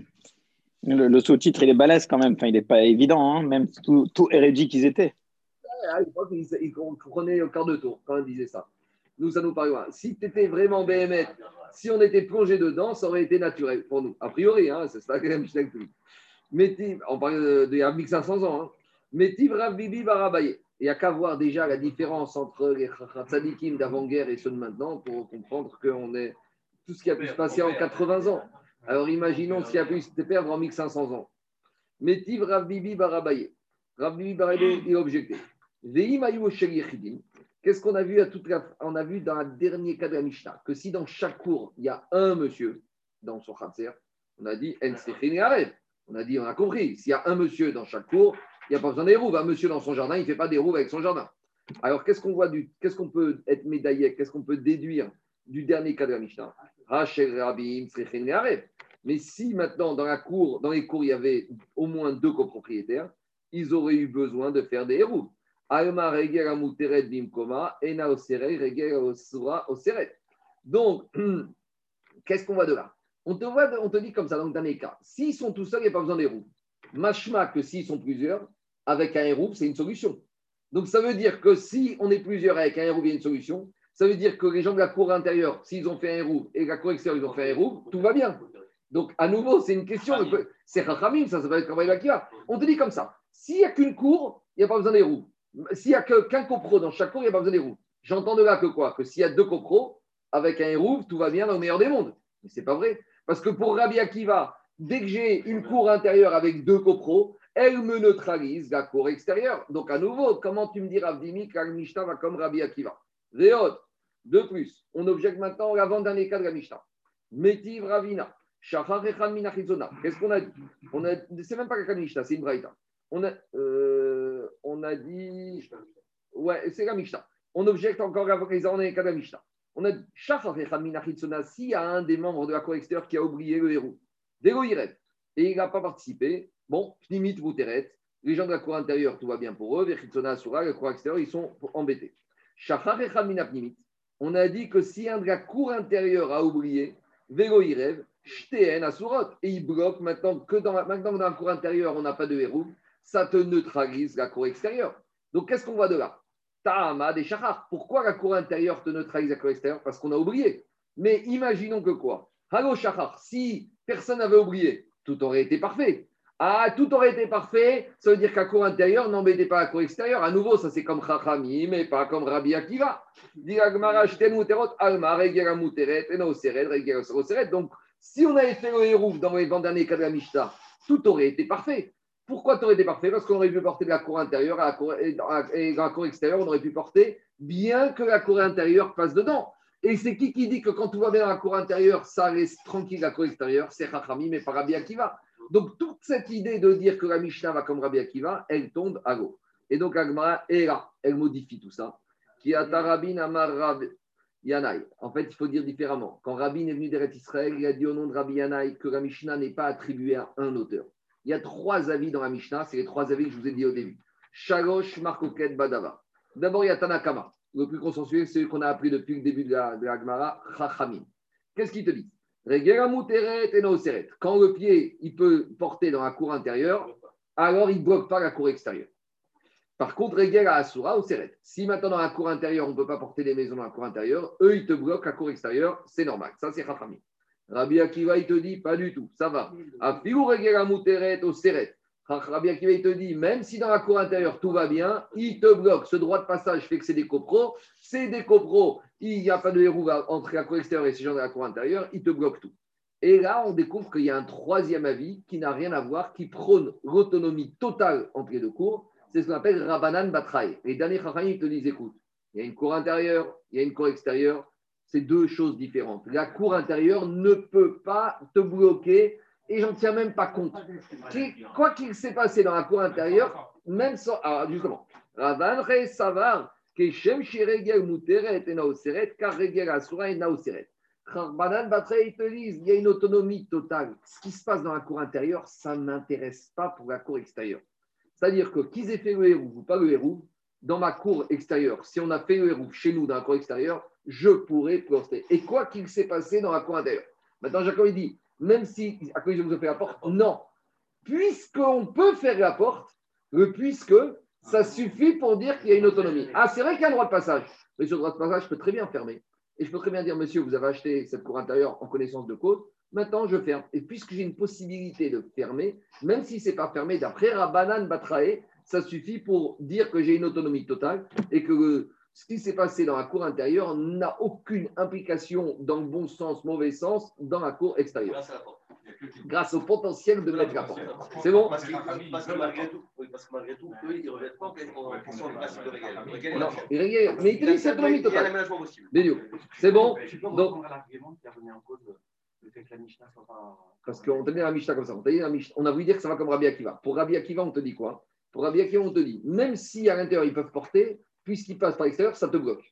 Le, le sous-titre, il est balèze quand même. Enfin, il n'est pas évident, hein, même tout, tout qu'ils étaient. À l'époque, ils, ils comprenaient au quart de tour quand ils disaient ça. Nous, ça nous paraît loin. Si tu étais vraiment BMF, si on était plongé dedans, ça aurait été naturel pour nous. A priori, hein, c'est ça que la Mishnah dit. Métiv, on parle d'il y a 1500 ans. Hein. Métiv Rav Bibi Barabaye. Il n'y a qu'à voir déjà la différence entre les tzadikim d'avant-guerre et ceux de maintenant pour comprendre qu'on est tout ce qui a pu se passer en 80 ans. Alors imaginons ce qui a pu se perdre en 1500 ans. Métiv Rav Bibi Barabaye. Rav Bibi Barabaye, il objecté. Qu'est-ce qu'on a vu à toute. On a vu dans le dernier cas de la Mishnah que si dans chaque cours il y a un monsieur dans son khatser, on a dit. On a dit, on a compris. S'il y a un monsieur dans chaque cours, il n'y a pas besoin des roues. Un monsieur dans son jardin, il ne fait pas des roues avec son jardin. Alors, qu'est-ce qu'on voit du, qu'est-ce qu'on peut être médaillé, qu'est-ce qu'on peut déduire du dernier cas de la Mishnah? Mais si maintenant, dans la cour, dans les cours, il y avait au moins deux copropriétaires, ils auraient eu besoin de faire des oseret. Donc, qu'est-ce qu'on voit de là? On te, voit, on te dit comme ça, dans le cas, s'ils sont tout seuls, il n'y a pas besoin des roues. Machma que s'ils sont plusieurs, avec un héros, c'est une solution. Donc ça veut dire que si on est plusieurs avec un y a une solution. Ça veut dire que les gens de la cour intérieure, s'ils ont fait un héros et la cour extérieure, ils ont fait un héros, tout va bien. Donc à nouveau, c'est une question. C'est Rachamim, ça, ça va être Akiva. On te dit comme ça. S'il n'y a qu'une cour, il n'y a pas besoin des roues. S'il n'y a qu'un copro dans chaque cour, il n'y a pas besoin des roues. J'entends de là que quoi? Que s'il y a deux copros, avec un héros, tout va bien dans le meilleur des mondes. Mais c'est pas vrai. Parce que pour Rabbi Akiva, dès que j'ai une cour intérieure avec deux copros, elle me neutralise la cour extérieure. Donc à nouveau, comment tu me dis Ravdimi Mishnah va comme Rabbi Akiva? De plus, on objecte maintenant l'avant-dernier cas de la Mishnah. Métiv Ravina, Shachar Echad Minachizona. Qu'est-ce qu'on a dit? On a, C'est même pas la Mishnah, c'est une braïta. On a, euh, on a dit. Ouais, c'est la Mishnah. On objecte encore les derniers cas de la Mishnah. On a Shachar Echad Minachizona, s'il y a un des membres de la cour extérieure qui a oublié le héros, Vélo Iret, et il n'a pas participé, bon, Pnimit Bouteret, les gens de la cour intérieure, tout va bien pour eux, Vechitsona Asura, la cour extérieure, ils sont embêtés. Shachar Echad Mina Pnimit, on a dit que si un de la cour intérieure a oublié, Vélo Irev, Shteen Asurot, et il bloque maintenant que dans la, maintenant dans la cour intérieure, on n'a pas de héros, ça te neutralise la cour extérieure. Donc qu'est-ce qu'on voit de là? Ta'ama des Shachar. Pourquoi la cour intérieure te neutralise la cour extérieure? Parce qu'on a oublié. Mais imaginons que quoi? Halo Shachar, si personne n'avait oublié, tout aurait été parfait. Ah, tout aurait été parfait, ça veut dire qu'à cour intérieure, n'embêtez pas la cour extérieure. À nouveau, ça c'est comme Chachami, mais pas comme Rabbi Akiva. Donc, si on avait fait le hérouf dans les 20 derniers cas de la Mishnah, tout aurait été parfait. Pourquoi tout aurait été parfait? Parce qu'on aurait pu porter de la cour intérieure à la cour, et dans la cour extérieure, on aurait pu porter bien que la cour intérieure passe dedans. Et c'est qui qui dit que quand tout va bien dans la cour intérieure, ça reste tranquille la cour extérieure? C'est Chachami, mais pas Rabbi Akiva. Donc, toute cette idée de dire que la Mishnah va comme Rabbi Akiva, elle tombe à l'eau. Et donc, Agmara est là, elle modifie tout ça. Qui a Tarabin Amar Yanaï. En fait, il faut dire différemment. Quand Rabbi est venu d'Eretz Israël, il a dit au nom de Rabbi Yanaï que la Mishnah n'est pas attribuée à un auteur. Il y a trois avis dans la Mishnah, c'est les trois avis que je vous ai dit au début. Shalosh, Markoket, Badava. D'abord, il y a Tanakama. Le plus consensuel, c'est celui qu'on a appelé depuis le début de la, de la Gemara, Chachamim. Qu'est-ce qu'il te dit? Quand le pied, il peut porter dans la cour intérieure, alors il ne bloque pas la cour extérieure. Par contre, Regera asura ou seret. Si maintenant dans la cour intérieure, on ne peut pas porter des maisons dans la cour intérieure, eux, ils te bloquent la cour extérieure, c'est normal. Ça, c'est Chachamim. Rabbi Akiva, il te dit, pas du tout, ça va. Afiou regera muteret ou seret. Rabbi Akiva, il te dit, même si dans la cour intérieure tout va bien, il te bloque. Ce droit de passage fait que c'est des copros. C'est des copros. Il n'y a pas de héros entre la cour extérieure et ces gens de la cour intérieure. Il te bloque tout. Et là, on découvre qu'il y a un troisième avis qui n'a rien à voir, qui prône l'autonomie totale en pied de cour. C'est ce qu'on appelle Rabanan Batraï. Les derniers Chachamim, ils te disent, écoute, il y a une cour intérieure, il y a une cour extérieure. C'est deux choses différentes. La cour intérieure ne peut pas te bloquer et j'en tiens même pas compte. Quoi qu'il s'est passé dans la cour intérieure, même sans. Alors, justement, Ravan Re Savar, Keshem Shiregel Muteret et Naoseret, car Regel Asura et Naoseret. Banan Batre, ils te disent, il y a une autonomie totale. Ce qui se passe dans la cour intérieure, ça ne m'intéresse pas pour la cour extérieure. C'est-à-dire que qu'ils aient fait le héros ou pas le héros, dans ma cour extérieure, si on a fait le héros chez nous dans la cour extérieure, je pourrais porter. Et quoi qu'il s'est passé dans la cour intérieure. Maintenant, Jacob il dit, même si à quoi je vous ai fait la porte, non. Puisqu'on peut faire la porte, le puisque, ça suffit pour dire qu'il y a une autonomie. Ah, c'est vrai qu'il y a un droit de passage. Mais sur le droit de passage, je peux très bien fermer. Et je peux très bien dire, monsieur, vous avez acheté cette cour intérieure en connaissance de cause, maintenant je ferme. Et puisque j'ai une possibilité de fermer, même si ce n'est pas fermé, d'après Rabbanan Batrae, ça suffit pour dire que j'ai une autonomie totale et que le- ce qui s'est passé dans la cour intérieure n'a aucune implication dans le bon sens, mauvais sens, dans la cour extérieure, Grâce à la porte. grâce au potentiel de mettre la porte. C'est bon Parce que, parce que malgré tout, oui, parce que malgré tout, eux, ils ne reviennent pas en question de principe de régal. Le régal, il Non, est- mais il te dit c'est autonomie Il y a totale. l'aménagement possible. Bédio. C'est bon Je peux Donc- reprendre l'argument qui a remis en cause le fait que la Mishnah soit pas. Parce qu'on te dit la Mishnah comme ça. On, t'a dit la Mishnah- on a voulu dire que ça va comme Rabbi Akiva. Pour Rabbi Akiva, on te dit quoi? Pour Rabbi Akiva, on te dit, même si à l'intérieur ils peuvent porter, puisqu'ils passent par l'extérieur, ça te bloque.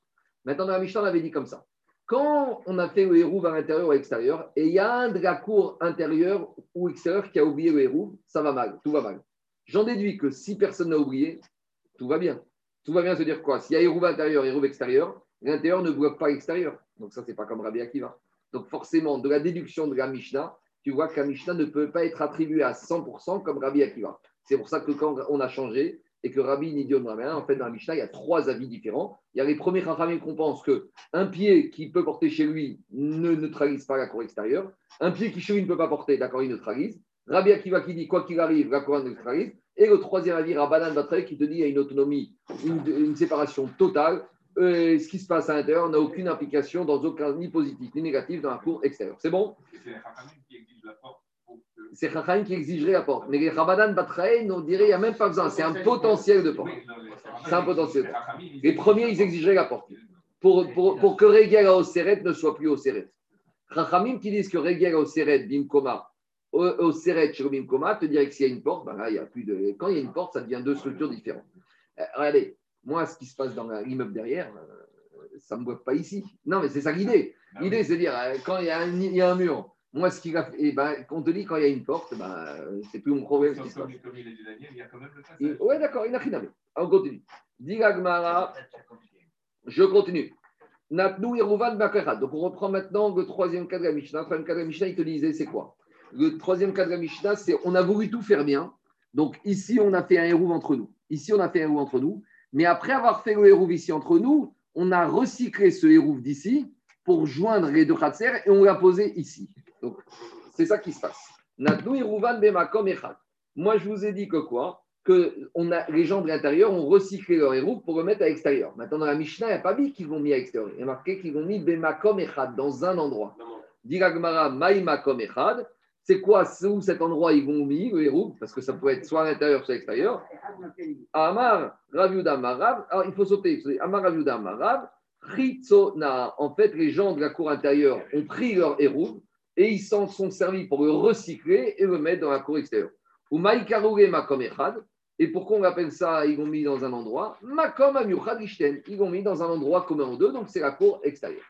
Maintenant, dans la Mishnah, on dit comme ça. Quand on a fait le héros à l'intérieur ou à l'extérieur, et il y a un de la cour intérieure ou extérieure qui a oublié le héros, ça va mal, tout va mal. J'en déduis que si personne n'a oublié, tout va bien. Tout va bien se dire quoi? S'il y a héros intérieur héros extérieur, l'intérieur ne bloque pas l'extérieur. Donc ça, c'est pas comme Rabbi Akiva. Donc forcément, de la déduction de la Mishnah, tu vois que la Mishnah ne peut pas être attribuée à 100% comme Rabbi Akiva. C'est pour ça que quand on a changé et que Rabbi Nidion Raméen, en fait, dans la Mishnah, il y a trois avis différents. Il y a les premiers Chachamim qu'on pense que un pied qui peut porter chez lui ne neutralise pas la cour extérieure. Un pied qui chez lui ne peut pas porter, d'accord, il neutralise. Rabbi Akiva qui dit quoi qu'il arrive, la cour neutralise. Et le troisième avis, Rabbanan Batre, qui te dit qu'il y a une autonomie, une, séparation totale. Euh, ce qui se passe à l'intérieur n'a aucune implication dans aucun ni positif ni négatif dans la cour extérieure. C'est bon? C'est les qui la porte. C'est Chachaim qui exigerait la porte. Mais les Rabbanan Batraïn, on dirait qu'il n'y a même pas besoin. C'est un potentiel de porte. Chachamim, C'est un potentiel. Chachamim, ils Les premiers, ils exigeraient la porte. Pour, pour, pour que Regel au Seret ne soit plus au Seret. Chachamim qui disent que Regel au Seret, Bimkoma, au, au Seret, chez le Bimkoma, te dirait que s'il y a une porte, ben là, il y a plus de. Quand il y a une porte, ça devient deux structures différentes. Euh, regardez, moi, ce qui se passe dans l'immeuble derrière, euh, ça ne me bloque pas ici. Non, mais c'est ça l'idée. L'idée, c'est de dire, euh, quand il y, a un, il y a un mur, moi, ce qu'il a fait, eh ben, on te dit, quand il y a une porte, ben, c'est plus mon problème passe. Comme, comme il a dit Daniel, il y a quand même le passage. Il- Ouais, d'accord, il n'a rien à voir. On continue. Dit Gagmara, je continue. Natnu Yerouvan Bakara. Donc on reprend maintenant le troisième cas de la Mishnah. Le troisième cas de la Mishnah, il te disait c'est quoi? Le troisième cas de la Mishnah, c'est on a voulu tout faire bien. Donc ici, on a fait un héros entre nous. Ici, on a fait un héros entre nous. Mais après avoir fait le hérouv ici entre nous, on a recyclé ce hérouv d'ici pour joindre les deux khatser et on l'a posé ici. Donc, c'est ça qui se passe. Echad. Moi, je vous ai dit que quoi? Que on a, les gens de l'intérieur ont recyclé leur hérouv pour le mettre à l'extérieur. Maintenant, dans la Mishnah, il n'y a pas mis qu'ils l'ont mis à l'extérieur. Il y a marqué qu'ils l'ont mis bemakom echad, dans un endroit. Dit la Gemara, maïmakom echad. C'est quoi? Où cet endroit ils vont mis le hérouv Parce que ça peut être soit à l'intérieur, soit à l'extérieur. Amar Raviuda Marav. Alors, il faut sauter. Amar Raviuda. Chitzona. En fait, les gens de la cour intérieure ont pris leur hérouv et ils s'en sont servis pour le recycler et le mettre dans la cour extérieure. Ou Maïkarouge Makom Echad. Et pourquoi on appelle ça Ils l'ont mis dans un endroit. Makom Amiuchad Ishten. Ils l'ont mis dans un endroit commun en deux, donc c'est la cour extérieure.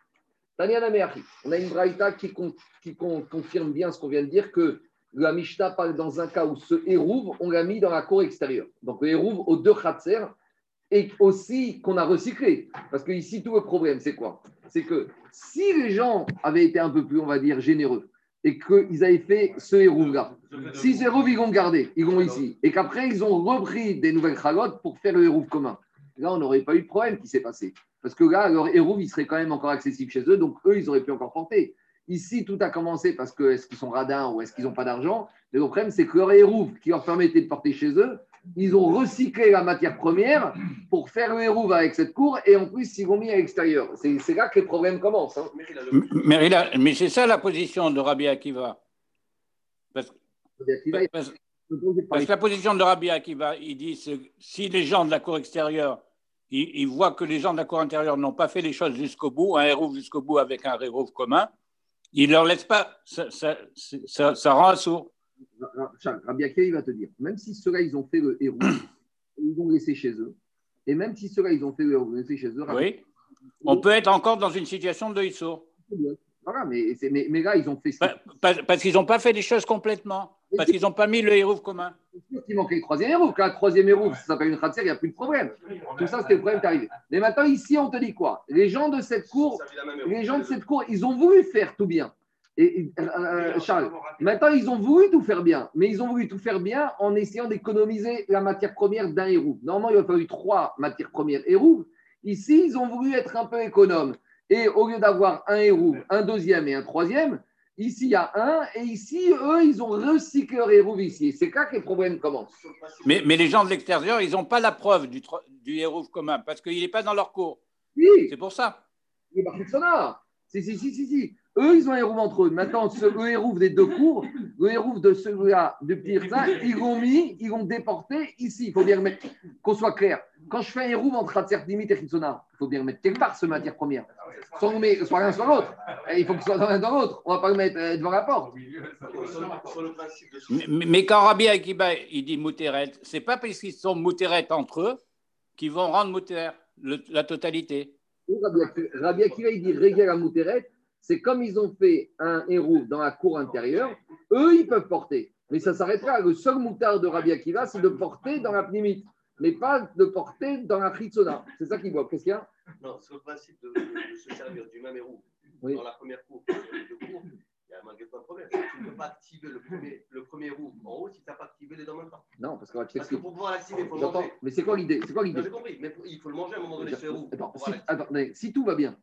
Tanyana Meachi. On a une braïta qui, con- qui con- confirme bien ce qu'on vient de dire que la Mishnah parle dans un cas où ce hérouv, on l'a mis dans la cour extérieure. Donc le hérouv aux deux khatser et aussi qu'on a recyclé. Parce que ici, tout le problème, c'est quoi? C'est que si les gens avaient été un peu plus, on va dire, généreux et qu'ils avaient fait ce hérouv-là, si ce hérouv, ils l'ont gardé, ils l'ont ici, et qu'après, ils ont repris des nouvelles chalotes pour faire le hérouv commun, là, on n'aurait pas eu de problème qui s'est passé. Parce que là, leur hérouv, il serait quand même encore accessible chez eux, donc eux, ils auraient pu encore porter. Ici, tout a commencé parce que est-ce qu'ils sont radins ou est-ce qu'ils n'ont pas d'argent Mais le problème, c'est que leur hérouv qui leur permettait de porter chez eux, ils ont recyclé la matière première pour faire le hérouv avec cette cour et en plus, ils l'ont mis à l'extérieur. C'est là que les problèmes commencent. hein. Mais c'est ça la position de Rabbi Akiva. Parce, C'est-à-dire qu'il va y parce- que la position de Rabbi Akiva, il dit si les gens de la cour extérieure, ils, voient que les gens de la cour intérieure n'ont pas fait les choses jusqu'au bout, un hérouf jusqu'au bout avec un hérouf commun, ils ne leur laissent pas. Ça, ça, ça, ça rend sourd. Charles, Rabbi Akiva, il va te dire, même si ceux-là, ils ont fait le héros, ils vont laisser chez eux, et même si ceux-là, ils ont fait le héros, ils vont laisser chez eux, Oui. On peut être encore dans une situation de Issour. voilà, mais, mais, mais là, ils ont fait Pa- Parce, parce qu'ils n'ont pas fait les choses complètement. Parce qu'ils n'ont pas mis le hérouf commun. C'est sûr qu'il manquait le troisième héros. Quand un troisième héros, ça s'appelle une khatser, il n'y a plus de problème. Tout ça, c'était le problème qui est arrivé. Mais maintenant, ici, on te dit quoi? Les gens de cette cour, les gens de cette cour, ils ont voulu faire tout bien. Et, et, euh, Charles, maintenant, ils ont voulu tout faire bien, mais ils ont voulu tout faire bien en essayant d'économiser la matière première d'un héros. Normalement, il aurait fallu trois matières premières héros. Ici, ils ont voulu être un peu économes. Et au lieu d'avoir un héros, un deuxième et un troisième, ici, il y a un. Et ici, eux, ils ont recyclé leur héros ici. C'est là que les problèmes commencent. Mais, mais les gens de l'extérieur, ils n'ont pas la preuve du, du commun parce qu'il n'est pas dans leur cours. Oui, C'est pour ça. Barcelona. Si, si, si, si, si. Eux, ils ont un entre eux. Maintenant, ce, le héros des deux cours, le héros de celui-là, de Pirza, ils l'ont mis, ils l'ont déporté ici. Il faut bien le mettre, qu'on soit clair. Quand je fais un héros entre Hatzer Limit et Chitsona, il faut bien le mettre quelque part, ce matière première. Soit, on met, soit l'un, soit l'autre. Il faut que ce soit dans l'un, dans l'autre. On ne va pas le mettre euh, devant la porte. Mais, mais- quand Rabbi Akiba il dit Mouteret, c'est pas parce qu'ils sont Mouteret entre eux qu'ils vont rendre Mouteret la totalité. Rabbi Akiva- il dit Régel à Mouteret, c'est comme ils ont fait un héros dans la cour intérieure, eux, ils peuvent porter. Mais ça s'arrêtera. Le seul moutard de Rabbi Akiva, c'est de porter dans la pnimite, mais pas de porter dans la chitsona. C'est ça qu'il voit. Qu'est-ce qu'il y a? Non, sur le principe de, de se servir du même héros Oui. dans la première cour, cours, il y a malgré tout un problème. Tu ne peux pas activer le premier, le premier roue en haut si tu n'as pas activé les deux en même temps. Non, parce qu'on va Parce que pour pouvoir l'activer, il faut le manger. Mais c'est quoi l'idée? C'est quoi l'idée? J'ai compris, mais il faut le manger à un moment donné, ce. Attends, si, attendez, si tout va bien,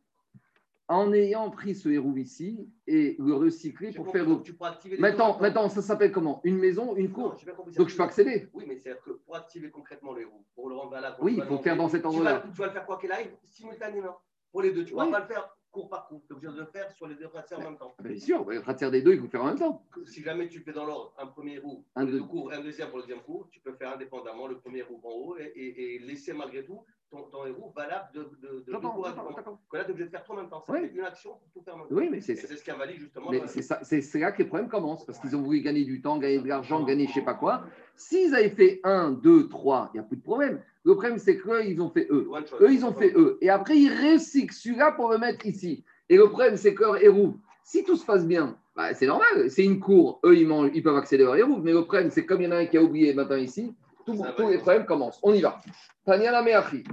en ayant pris ce héros ici et le recycler pour faire. donc tu peux activer les Maintenant, maintenant, ça s'appelle comment? Une maison, une cour? compris, Donc je peux c'est- accéder? Oui, mais c'est-à-dire que pour activer concrètement le héros, pour le rendre valable. Oui, il vas faut le faire dans cet vas, endroit-là. tu vas le faire quoi qu'il arrive, simultanément. Pour les deux, tu ne vas Oui. pas le faire cours par cours. Tu es obligé de le faire sur les deux frères en même temps. Ah Bien sûr, le khatser des deux, il faut faire en même temps. Si jamais tu fais dans l'ordre un premier roue Un deux deux. cours, un deuxième pour le deuxième cours, tu peux faire indépendamment le premier roue en haut et, et- et laisser malgré tout ton, ton héros valable de, de, de là, tu es obligé de faire tout en même temps. Ça Oui. une action pour tout faire en même temps. Oui, mais c'est c'est ce qui invalide justement. Mais c'est ça- c'est c'est là que les problèmes commencent, parce qu'ils ont voulu gagner du temps, gagner de l'argent, gagner je sais pas quoi. S'ils avaient fait 1, 2, 3, il n'y a plus de problème. Le problème, c'est qu'eux, ils ont fait eux. Eux, ils ont fait eux. Et après, ils recyclent celui-là pour le mettre ici. Et le problème, c'est que leur héros, si tout se passe bien, bah, c'est normal. C'est une cour. Eux, ils, mangent, ils peuvent accéder à leur héros. Mais le problème, c'est comme il y en a un qui a oublié maintenant ici, tous les problèmes commencent. On y va.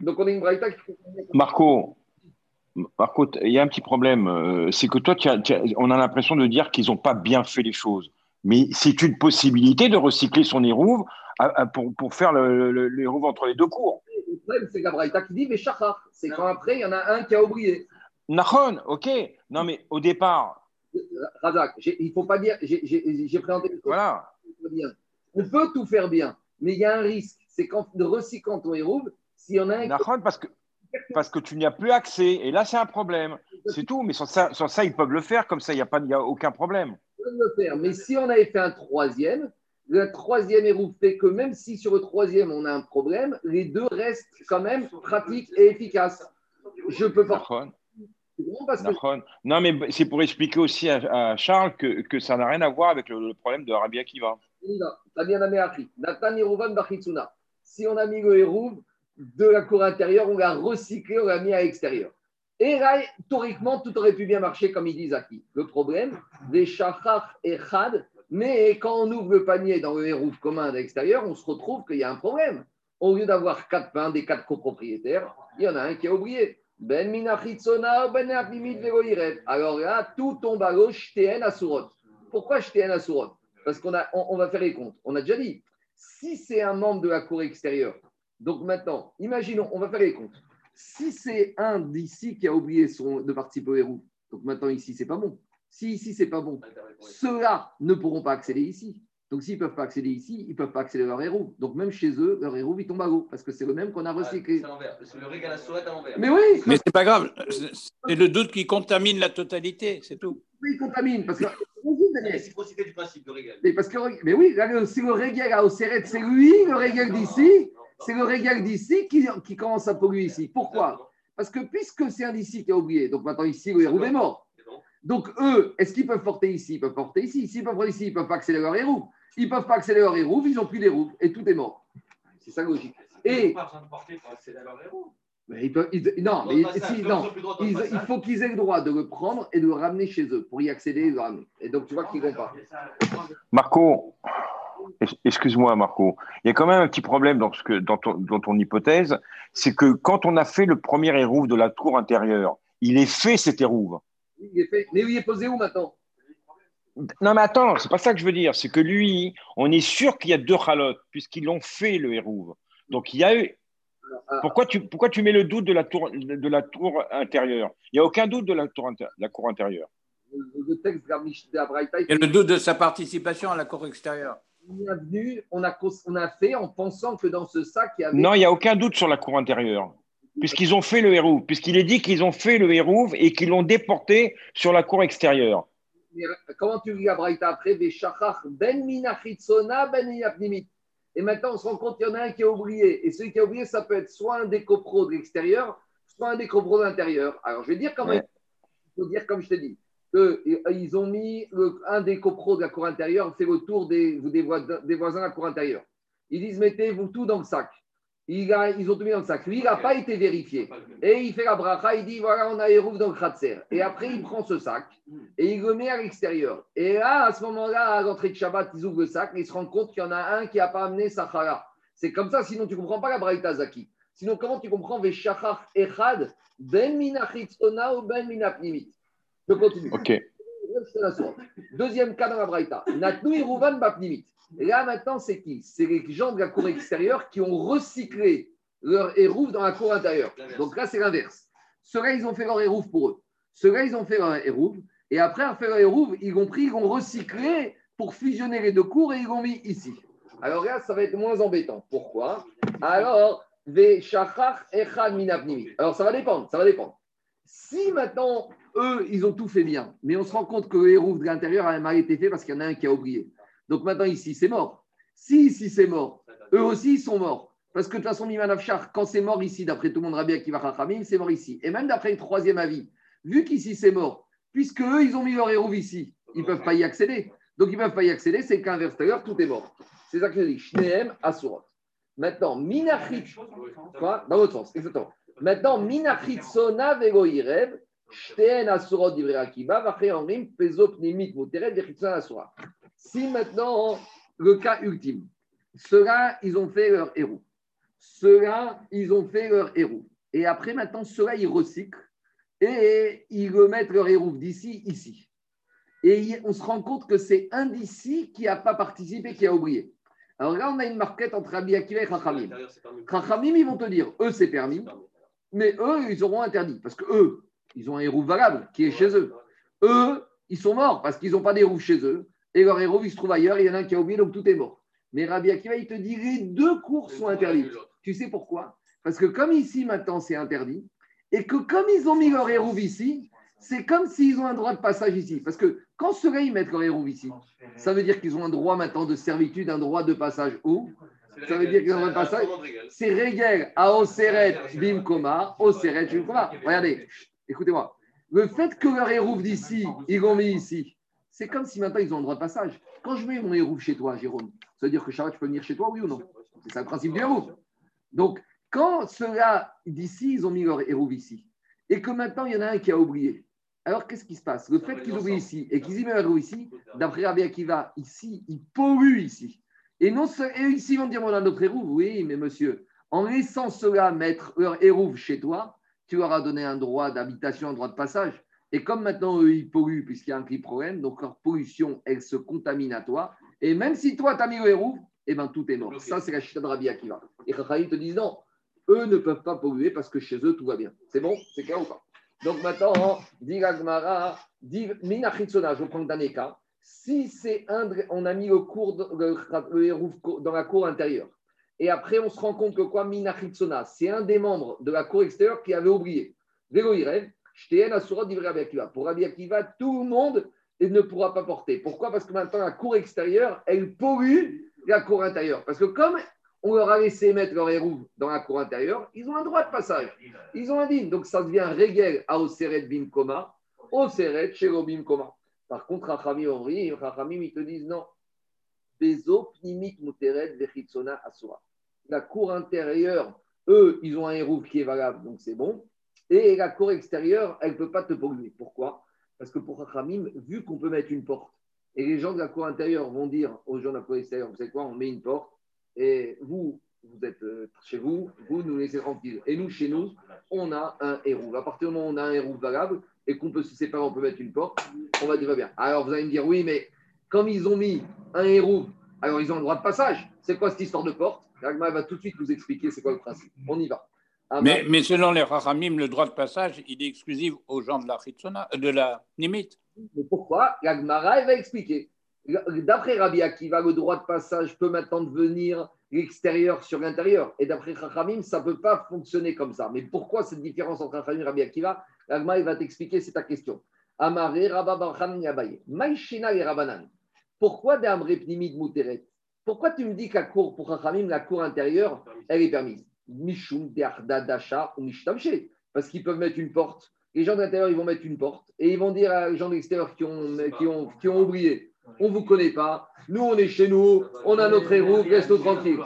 Donc, on a une braïta qui Marco, Marco, il y a un petit problème. euh, C'est que toi, tu as- tu as- on a l'impression de dire qu'ils n'ont pas bien fait les choses. Mais c'est une possibilité de recycler son à- pour, pour faire le, le, l'hérouve entre les deux cours. problème, c'est Gabraïta qui dit Véchachar. C'est quand après, il y en a un qui a oublié. Nahon, ok. Non, mais au départ, Razak, il ne faut pas dire. J'ai présenté voilà. On peut tout faire bien, mais il y a un risque. C'est quand de recyclant ton hérouve, s'il y en a un qui parce que, parce que tu n'y as plus accès. Et là, c'est un problème. C'est tout. Mais sur ça, ils peuvent le faire. Comme ça, il n'y a, pas- il y a aucun problème. peut le faire. Mais si on avait fait un troisième, le troisième hérouve fait que même si sur le troisième on a un problème, les deux restent quand même pratiques et efficaces. Je peux pas. Parce que. Non, mais c'est pour expliquer aussi à, à Charles que, que ça n'a rien à voir avec le, le problème de Rabbi Akiva. T'as bien amené appris. Nathan Yerouvan Bachitsuna. Si on a mis le hérouve de la cour intérieure, on l'a recyclé, on l'a mis à l'extérieur. Et là, théoriquement, tout aurait pu bien marcher comme il dit Zaki. Le problème, des shachar et chad, mais quand on ouvre le panier dans le hérouve commun de l'extérieur, on se retrouve qu'il y a un problème. Au lieu d'avoir quatre pains des quatre copropriétaires, il y en a un qui a oublié. Ben minachitzona, ben. Alors là, tout tombe à gauche, shteen asurot. Pourquoi shteen asurot Parce qu'on a, on, on va faire les comptes. On a déjà dit, si c'est un membre de la cour extérieure, donc maintenant, imaginons, on va faire les comptes. Si c'est un d'ici qui a oublié son, de participer au héros, donc maintenant ici, c'est pas bon. Si ici, c'est pas bon, ceux-là ne pourront pas accéder ici. Donc s'ils ne peuvent pas accéder ici, ils ne peuvent pas accéder à leur héros. Donc même chez eux, leur héros, il tombe à l'eau, parce que c'est le même qu'on a Ah, recyclé. C'est à l'envers. C'est le régal à sourette à l'envers. Mais oui, Mais c'est pas grave. C'est le doute qui contamine la totalité, c'est tout. il contamine. Parce que, réciprocité du principe de régal. mais, parce que, mais oui, là, le- c'est le régal à Océret, c'est lui, le régal d'ici, c'est le régal d'ici qui, qui commence à polluer ici. Pourquoi? Parce que puisque c'est un d'ici qui a oublié, donc maintenant ici, le héros est mort. Donc, eux, est-ce qu'ils peuvent porter ici? Ils peuvent porter ici. S'ils peuvent porter ici, ils ne peuvent pas accéder à leur héros. Ils ne peuvent pas accéder à leur héros, ils n'ont plus les roues. Et tout est mort. C'est ça logique. Et- pas besoin de porter pour accéder à leur. Mais ils peuvent- ils- non, mais si, non. ils il faut qu'ils aient le droit de le prendre et de le ramener chez eux pour y accéder et le ramener. Et donc, tu vois qu'ils ne vont pas. Marco, excuse-moi Marco, il y a quand même un petit problème dans, ce que, dans, ton, dans ton hypothèse, c'est que quand on a fait le premier érouve de la tour intérieure, il est fait cet érouve. Il est fait. Mais il est posé où maintenant? Non mais attends, c'est pas ça que je veux dire, c'est que lui, on est sûr qu'il y a deux chalotes, puisqu'ils l'ont fait le érouve. Donc il y a eu... Ah, Pourquoi tu, pourquoi tu mets le doute de la tour, de la tour intérieure? Il n'y a aucun doute de la, tour de la cour intérieure. Le, texte il Et le doute de sa participation à la cour extérieure. on est venu, on a, on a fait en pensant que dans ce sac, il y avait. Non, il n'y a aucun doute sur la cour intérieure. Puisqu'ils ont fait le hérouve, puisqu'il est dit qu'ils ont fait le hérouve et qu'ils l'ont déporté sur la cour extérieure. Mais comment tu lis la Braïta après ben ben. Et maintenant, on se rend compte qu'il y en a un qui a oublié. Et celui qui a oublié, ça peut être soit un des copros de l'extérieur, soit un des copros de l'intérieur. Alors, je vais dire quand même, il faut dire comme je t'ai dit, qu'ils ont mis le- un des copros de la cour intérieure, fait le tour des, des, voisins, des voisins de la cour intérieure. Ils disent, mettez-vous tout dans le sac. Il a- ils ont tout mis dans le sac. Lui, il n'a pas été vérifié. Et il fait la bracha, il dit voilà, on a Hérouf dans le Kratzer. Et après, il prend ce sac et il le met à l'extérieur. Et là, à ce moment-là, à l'entrée de Shabbat, ils ouvrent le sac et ils se rendent compte qu'il y en a un qui n'a pas amené sa chala. C'est comme ça, sinon tu ne comprends pas la braïta Zaki. Sinon, comment tu comprends Veshachar Echad, Ben Minachitzona ou Ben Minapnimit Je continue. Ok. Deuxième cas dans la braïta. Natnu Iruvan Bapnimit. Là, maintenant, c'est qui? C'est les gens de la cour extérieure qui ont recyclé leur hérouf dans la cour intérieure. Donc là, c'est l'inverse. Ceux-là, ils ont fait leur hérouf pour eux. Ceux-là, ils ont fait leur hérouf. Et après avoir fait leur hérouf, ils ont pris, ils ont recyclé pour fusionner les deux cours et ils l'ont mis ici. Alors là, ça va être moins embêtant. Pourquoi? Alors. Alors, ça va dépendre, ça va dépendre. Si maintenant, eux, ils ont tout fait bien, mais on se rend compte que le hérouf de l'intérieur a mal été fait parce qu'il y en a un qui a oublié. Donc maintenant, ici, c'est mort. Si ici, c'est mort, eux aussi, ils sont morts. Parce que de toute façon, Miman Afshar, quand c'est mort ici, d'après tout le monde, Rabbi Akiva Chachamim, c'est mort ici. Et même d'après le troisième avis, vu qu'ici, c'est mort, puisque eux, ils ont mis leur héros ici, ils ne peuvent pas y accéder. Donc, ils ne peuvent pas y accéder, c'est qu'inverse d'ailleurs, tout est mort. C'est ça que je dis. Shneem Asurot. Maintenant, Minachit. Quoi? Dans l'autre sens, exactement. Maintenant, Minachit Sona Vegoirev, Shteen Asurot d'Ivre Akiba, Vachré Amrim, Pezo Pnimit Muteret, Vechitsona Asura. Si maintenant, le cas ultime, ceux-là, ils ont fait leur héros. Ceux-là, ils ont fait leur héros. Et après, maintenant, ceux-là, ils recyclent et ils remettent leur héros d'ici, ici. Et on se rend compte que c'est un d'ici qui n'a pas participé, qui a oublié. Alors là, on a une marquette entre Rabbi Akiva et Chachamim. Permis. Chachamim, ils vont te dire, eux, c'est permis, mais eux, ils auront interdit. Parce que eux, ils ont un héros valable qui est chez eux. Eux, ils sont morts parce qu'ils n'ont pas d'héros chez eux. Et leur héros, il se trouve ailleurs. Il y en a un qui a oublié, donc tout est mort. Mais Rabbi Akiva, il te dit, les deux cours sont interdits. Tu sais pourquoi? Parce que comme ici, maintenant, c'est interdit, et que comme ils ont mis leur héros ici, c'est comme s'ils ont un droit de passage ici. Parce que quand ceux-là, ils mettent leur héros ici, ça veut dire qu'ils ont un droit maintenant de servitude, un droit de passage où? Ça veut dire qu'ils ont un passage? c'est Régel à Oseret Bimkoma, Oseret Bimkoma. Regardez, écoutez-moi. Le fait que leur hérouf d'ici, ils l'ont mis ici, c'est comme si maintenant ils ont un droit de passage. Quand je mets mon hérouf chez toi, Jérôme, ça veut dire que Shabbat, tu peux venir chez toi, oui ou non? C'est ça le principe du hérouf. Donc, quand ceux-là d'ici, ils ont mis leur hérouf ici, et que maintenant il y en a un qui a oublié, alors qu'est-ce qui se passe? Le fait qu'ils oublient ici et qu'ils y mettent leur ici, d'après Rabbi Akiva, ici, ils polluent ici. Et, non, et ici, ils vont dire, on a notre hérouf. Oui, mais monsieur, en laissant cela mettre leur hérouf chez toi, tu leur as donné un droit d'habitation, un droit de passage. Et comme maintenant, eux, ils polluent, puisqu'il y a un cri problème, donc leur pollution, elle se contamine à toi. Et même si toi, tu as mis le hérouf, eh ben, tout est mort. Ça, c'est la chita de Rabbi Akiva. Et Chachamim te disent, non, eux ne peuvent pas polluer parce que chez eux, tout va bien. C'est bon? C'est clair ou pas? Donc maintenant, dit Gagmara, dit Minachitsona, je prends le dernier cas. Si c'est un, on a mis le, cours, le, le hérouf dans la cour intérieure, et après on se rend compte que quoi, Minachitsona, c'est un des membres de la cour extérieure qui avait oublié. Vélo Irev, Pour Rabbi tout le monde ne pourra pas porter. Pourquoi? Parce que maintenant la cour extérieure, elle pollue la cour intérieure. Parce que comme on leur a laissé mettre leur hérouf dans la cour intérieure, ils ont un droit de passage. Ils ont un digne. Donc ça devient régel à Oseret Bim Koma, Oseret Bim Koma. Par contre, Rachamim Omri, Rachamim, ils te disent non. La cour intérieure, eux, ils ont un hérouf qui est valable, donc c'est bon. Et la cour extérieure, elle ne peut pas te polluer. Pourquoi? Parce que pour Rachamim, vu qu'on peut mettre une porte, et les gens de la cour intérieure vont dire aux gens de la cour extérieure, vous savez quoi, on met une porte, et vous, vous êtes euh, chez vous, vous nous laissez tranquille. Et nous, chez nous, on a un héros. À partir du moment où on a un héros valable et qu'on peut se séparer, on peut mettre une porte, on va dire va bien. Alors vous allez me dire, oui, mais comme ils ont mis un héros, alors ils ont le droit de passage. C'est quoi cette histoire de porte? Ragma va tout de suite nous expliquer c'est quoi le principe. On y va. Ah, Mais, bah, mais selon les Rachamim, le droit de passage, il est exclusif aux gens de la Chitsona, euh, de la Nimite. Mais pourquoi La Gemara, elle va expliquer. D'après Rabbi Akiva, le droit de passage peut maintenant devenir l'extérieur sur l'intérieur. Et d'après Chachamim, ça ne peut pas fonctionner comme ça. Mais pourquoi cette différence entre Chachamim et Rabbi Akiva? La Gemara, elle va t'expliquer, c'est ta question. Amaré, Rabba Barchan, Yabaye. Maïshina et Rabanan. Pourquoi des Amré Pnimid Mouteret? Pourquoi tu me dis qu'à cour, pour Chachamim, la cour intérieure, elle est permise? Mishum, Dearda, Dasha ou Mishtamché. Parce qu'ils peuvent mettre une porte. Les gens de l'intérieur, ils vont mettre une porte. Et ils vont dire à les gens de l'extérieur qui ont, qui, ont, qui ont oublié on ne vous connaît pas. Nous, on est chez nous. On a notre héros. Reste tranquille.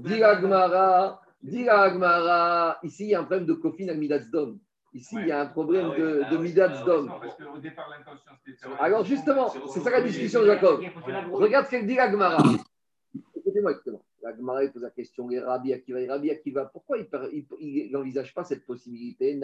Dis Agmara. Dis Agmara. Ici, il y a un problème de Kofin à Midatzdom. Ici, il y a un problème de, de l'intention, c'était de- Alors, justement, c'est ça la discussion, Jacob. Regarde ce qu'elle dit Agmara. Écoutez-moi, écoutez-moi. Agmara pose la question. Et Rabbi Akiva, et Rabbi Akiva, pourquoi il n'envisage pas cette possibilité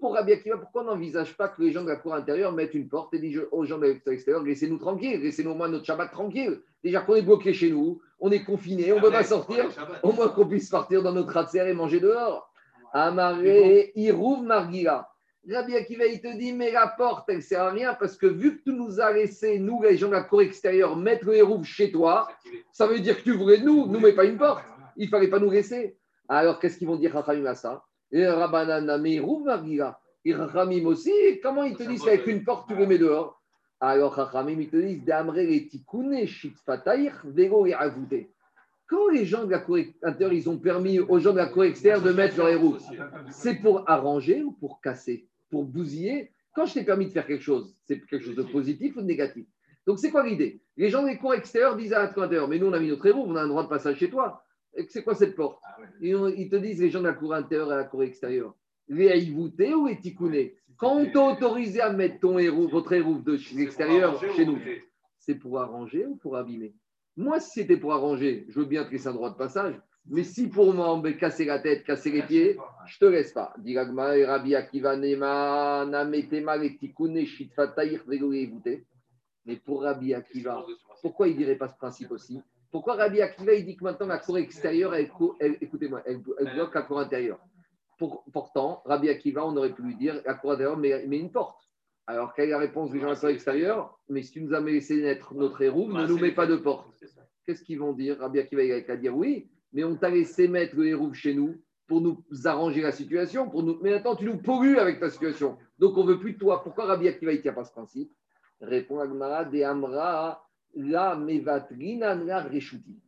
pour Rabbi Akiva, pourquoi on n'envisage pas que les gens de la cour intérieure mettent une porte et disent aux gens de l'extérieur, laissez-nous tranquilles, laissez-nous au moins notre Shabbat tranquille. Déjà qu'on est bloqué chez nous, on est confiné, on ne peut pas sortir, au moins qu'on puisse partir dans notre ratzer et manger dehors. Amaré, Irouv Margira. Rabbi Akiva, il te dit, mais la porte, elle ne sert à rien parce que vu que tu nous as laissé, nous, les gens de la cour extérieure, mettre le Hérouv chez toi, ça veut dire que tu voulais nous, nous, mais pas une porte. Il ne fallait pas nous laisser. Alors, qu'est-ce qu'ils vont dire, Rachamim, à ça Et Rabbanana, mais. Et Rachamim aussi, comment ils te disent qu'avec une porte, tu les mets dehors? Alors, Rachamim, ils te disent, Damre les vego et avouté. Quand les gens de la cour intérieure, ils ont permis aux gens de la cour extérieure de mettre leur Hérouv, c'est pour arranger ou pour casser? Pour bousiller. Quand je t'ai permis de faire quelque chose, c'est quelque chose de positif. ou de négatif? Donc, c'est quoi l'idée? Les gens des cours extérieurs disent à la cour intérieure, mais nous, on a mis notre héros, on a un droit de passage chez toi. C'est quoi cette porte? Ils, ont- ils te disent, les gens de la cour intérieure et la cour extérieure, les haïvoutés ou les ticounés Quand on t'a autorisé à mettre ton héros, votre héros de chez l'extérieur chez nous, c'est pour arranger ou pour abîmer? Moi, si c'était pour arranger, je veux bien te laisser un droit de passage. Mais si pour m'en casser la tête, casser les pieds, je te laisse pas. Et Rabbi Akiva Nema, Nametema, shitfataïr. Mais pour Rabbi Akiva, pourquoi il ne dirait pas ce principe aussi? Pourquoi Rabbi Akiva, il dit que maintenant la cour extérieure, elle, elle- écoutez-moi, elle, elle bloque la cour intérieure Pour- Pourtant, Rabbi Akiva, on aurait pu lui dire la cour intérieure met, met une porte. Alors, quelle est la réponse des gens à la cour extérieure? Mais si tu nous as laissé naître notre héros, ne nous mets pas de porte. Qu'est-ce qu'ils vont dire? Rabbi Akiva, il va dire oui, mais on t'a laissé mettre le héros chez nous pour nous arranger la situation. Pour nous... Mais attends, tu nous pollues avec ta situation. Donc, on veut plus de toi. Pourquoi Rabbi Akiva, il tient pas ce principe? Répond Agmara, de Amra, la mevatrina la reshuti.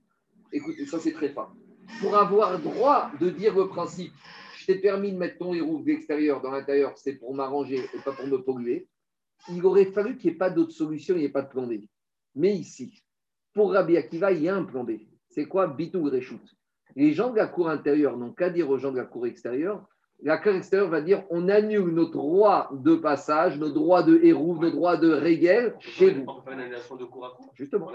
Écoutez, ça c'est très fin. Pour avoir droit de dire le principe, je t'ai permis de mettre ton héros de dans l'intérieur, c'est pour m'arranger et pas pour me polluer, il aurait fallu qu'il n'y ait pas d'autre solution, il n'y ait pas de plan B. Mais ici, pour Rabbi Akiva, il y a un plan B. C'est quoi Bitou Reshut? Les gens de la cour intérieure n'ont qu'à dire aux gens de la cour extérieure. La cour extérieure va dire on annule notre droit de passage, nos droits de héros, nos droits de régel chez vous. On faire une annulation de cours à cours. Justement.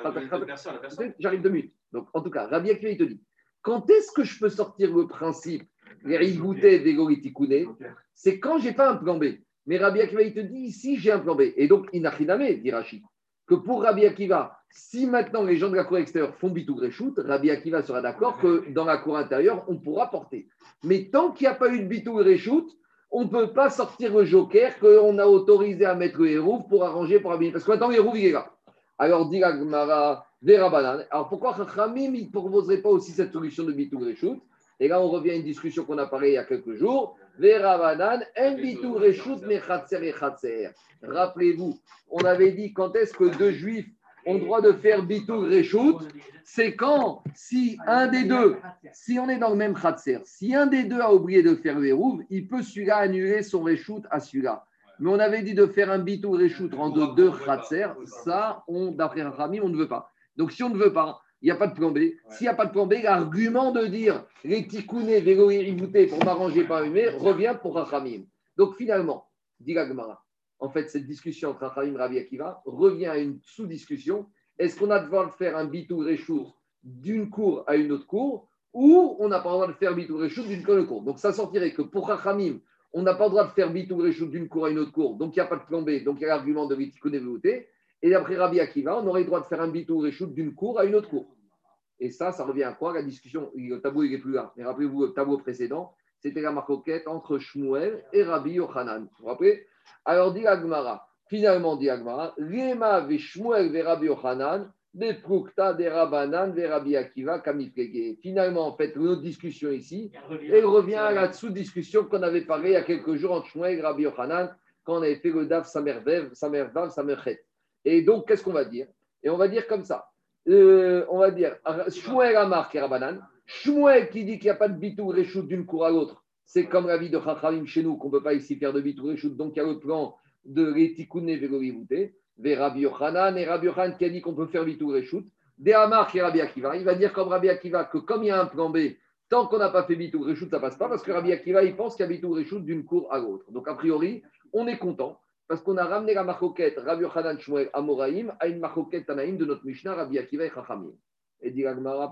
J'arrive deux minutes. Donc, en tout cas, Rabbi Akiva, il te dit quand est-ce que je peux sortir le principe les rigoutés des C'est quand j'ai pas un plan B. Mais Rabbi Akiva, il te dit ici, j'ai un plan B. Et donc, Inachiname, dit Rachid, que pour Rabbi Akiva, si maintenant les gens de la cour extérieure font bitou shoot, Rabbi Akiva sera d'accord que dans la cour intérieure, on pourra porter. Mais tant qu'il n'y a pas eu de bitou shoot, on ne peut pas sortir le joker qu'on a autorisé à mettre le héros pour arranger, pour habiller. Parce que maintenant, héros, il est là. Alors, dit Banan. Alors, pourquoi Chachamim ne proposerait pas aussi cette solution de bitou shoot Et là, on revient à une discussion qu'on a parlé il y a quelques jours. Rappelez-vous, on avait dit quand est-ce que deux juifs ont le droit de faire bitou reshoot, c'est quand, si un des deux, si on est dans le même khatser, si un des deux a oublié de faire le hérouv, il peut celui-là annuler son reshoot à celui-là. Mais on avait dit de faire un bitou reshoot entre deux khatser, ça, on, d'après Rami, on ne veut pas. Donc si on ne veut pas, il n'y a pas de plan B. S'il n'y a pas de plan B, l'argument de dire les tikouné, vélo pour m'arranger par humain revient pour Rachamim. Donc finalement, dit Gemara, en fait, cette discussion entre Rachamim et Rabbi Akiva revient à une sous-discussion. Est-ce qu'on a le droit de faire un bitou reshoot d'une cour à une autre cour ou on n'a pas le droit de faire bitou reshoot d'une cour à une autre cour? Donc ça sortirait que pour Rachamim, on n'a pas le droit de faire bitou reshoot d'une cour à une autre cour, donc il n'y a pas de plan donc il y a l'argument de l'Itikouné velouté. Et d'après Rabbi Akiva, on aurait le droit de faire un bitou reshoot d'une cour à une autre cour. Et ça, ça revient à quoi? La discussion, le tableau il n'est plus là, mais rappelez-vous le tableau précédent, c'était la marcoquette entre Shmuel et Rabbi Yochanan. Vous vous rappelez? Alors dit Agmara, finalement dit Agmara, Lema ve Shmuel ve Rabbi Yochanan, de Rabanan ve Rabbi Akiva kamiflege. Finalement, en fait, notre discussion ici, elle revient à la sous-discussion qu'on avait parlé il y a quelques jours entre Shmuel et Rabbi Yochanan, quand on avait fait le Daf Samervev, Samervav, Samerchet. Et donc, qu'est-ce qu'on va dire? Et on va dire comme ça. Euh, on va dire Shmuel Amar et Rabanan. Shmuel qui dit qu'il n'y a pas de bitou reshoot d'une cour à l'autre. C'est comme la vie de Chachamim chez nous, qu'on ne peut pas ici faire de bitou reshoot. Donc, il y a le plan de Retikune Vegorivouté. Vers Rabbi Yochanan et Rabbi Yochanan qui a dit qu'on peut faire bitou reshoot. Des Amar et Rabbi Akiva. Il va dire comme Rabbi Akiva que comme il y a un plan B, tant qu'on n'a pas fait bitou reshoot, ça passe pas parce que Rabbi Akiva, il pense qu'il y a bitou reshoot d'une cour à l'autre. Donc, a priori, on est content parce qu'on a ramené la marcoquette Rabbi Yochanan Shmuel Amoraïm à une marcoquette Tanaïm de notre Mishnah Rabbi Akiva et Chachamim. Et dit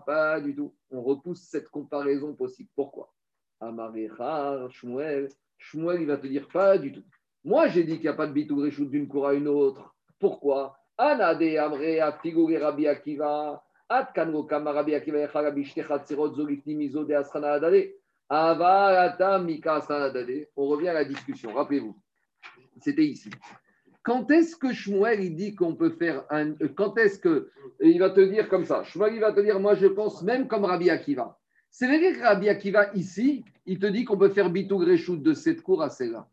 pas du tout. On repousse cette comparaison possible. Pourquoi? Amarechar, Shmuel. Shmuel, il va te dire pas du tout. Moi, j'ai dit qu'il n'y a pas de bitou reshoot d'une cour à une autre. Pourquoi? Anade Amre Rabbi Akiva. At Kanro Kama Rabbi Akiva Mizo de Asrana Adade. Mika. On revient à la discussion. Rappelez-vous. C'était ici. Quand est-ce que Shmuel il dit qu'on peut faire un. euh, Quand est-ce que. Il va te dire comme ça. Shmuel il va te dire moi je pense même comme Rabbi Akiva. C'est vrai que Rabbi Akiva ici, il te dit qu'on peut faire bitou reshoot de cette cour à celle-là.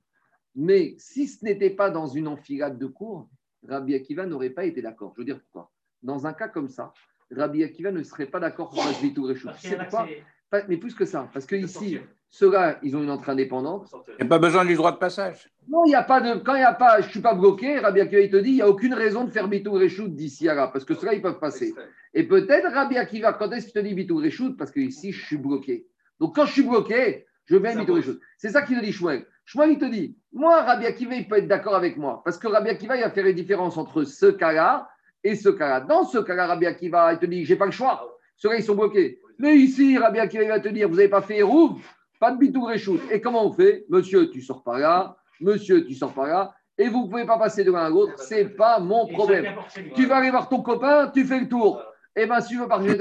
Mais si ce n'était pas dans une enfilade de cours, Rabbi Akiva n'aurait pas été d'accord. Je veux dire pourquoi. Dans un cas comme ça, Rabbi Akiva ne serait pas d'accord pour faire bitou C'est pourquoi Pas- Mais plus que ça, parce que ici, ceux-là, ils ont une entrée indépendante. Il n'y a pas besoin du droit de passage. Non, il n'y a pas de. Quand il n'y a pas, je ne suis pas bloqué, Rabbi Akiva, il te dit, il n'y a aucune raison de faire Bitou Reshoot d'ici à là, parce que ceux-là, ils peuvent passer. Et peut-être Rabbi Akiva, quand est-ce qu'il te dit Bitou Parce que ici, je suis bloqué. Donc quand je suis bloqué, je vais Bitou. C'est ça qu'il te dit Shmuel. Shmuel, il te dit, moi, Rabbi Akiva, il peut être d'accord avec moi, parce que Rabbi Akiva, il va faire les différences entre ce cas-là et ce cas-là. Dans ce cas-là, Rabbi Akiva, il te dit, j'ai pas le choix. Ceux-là, ils sont bloqués. Mais ici, Rabbi Akiva, il va te dire, vous n'avez pas fait Hérouv, pas de Bitou. Et comment on fait? Monsieur, tu sors par là. Monsieur, tu sors par là. et vous ne pouvez pas passer de l'un à l'autre, ce n'est pas mon problème. Tu vas aller voir ton copain, tu fais le tour. Et bien, si tu veux partager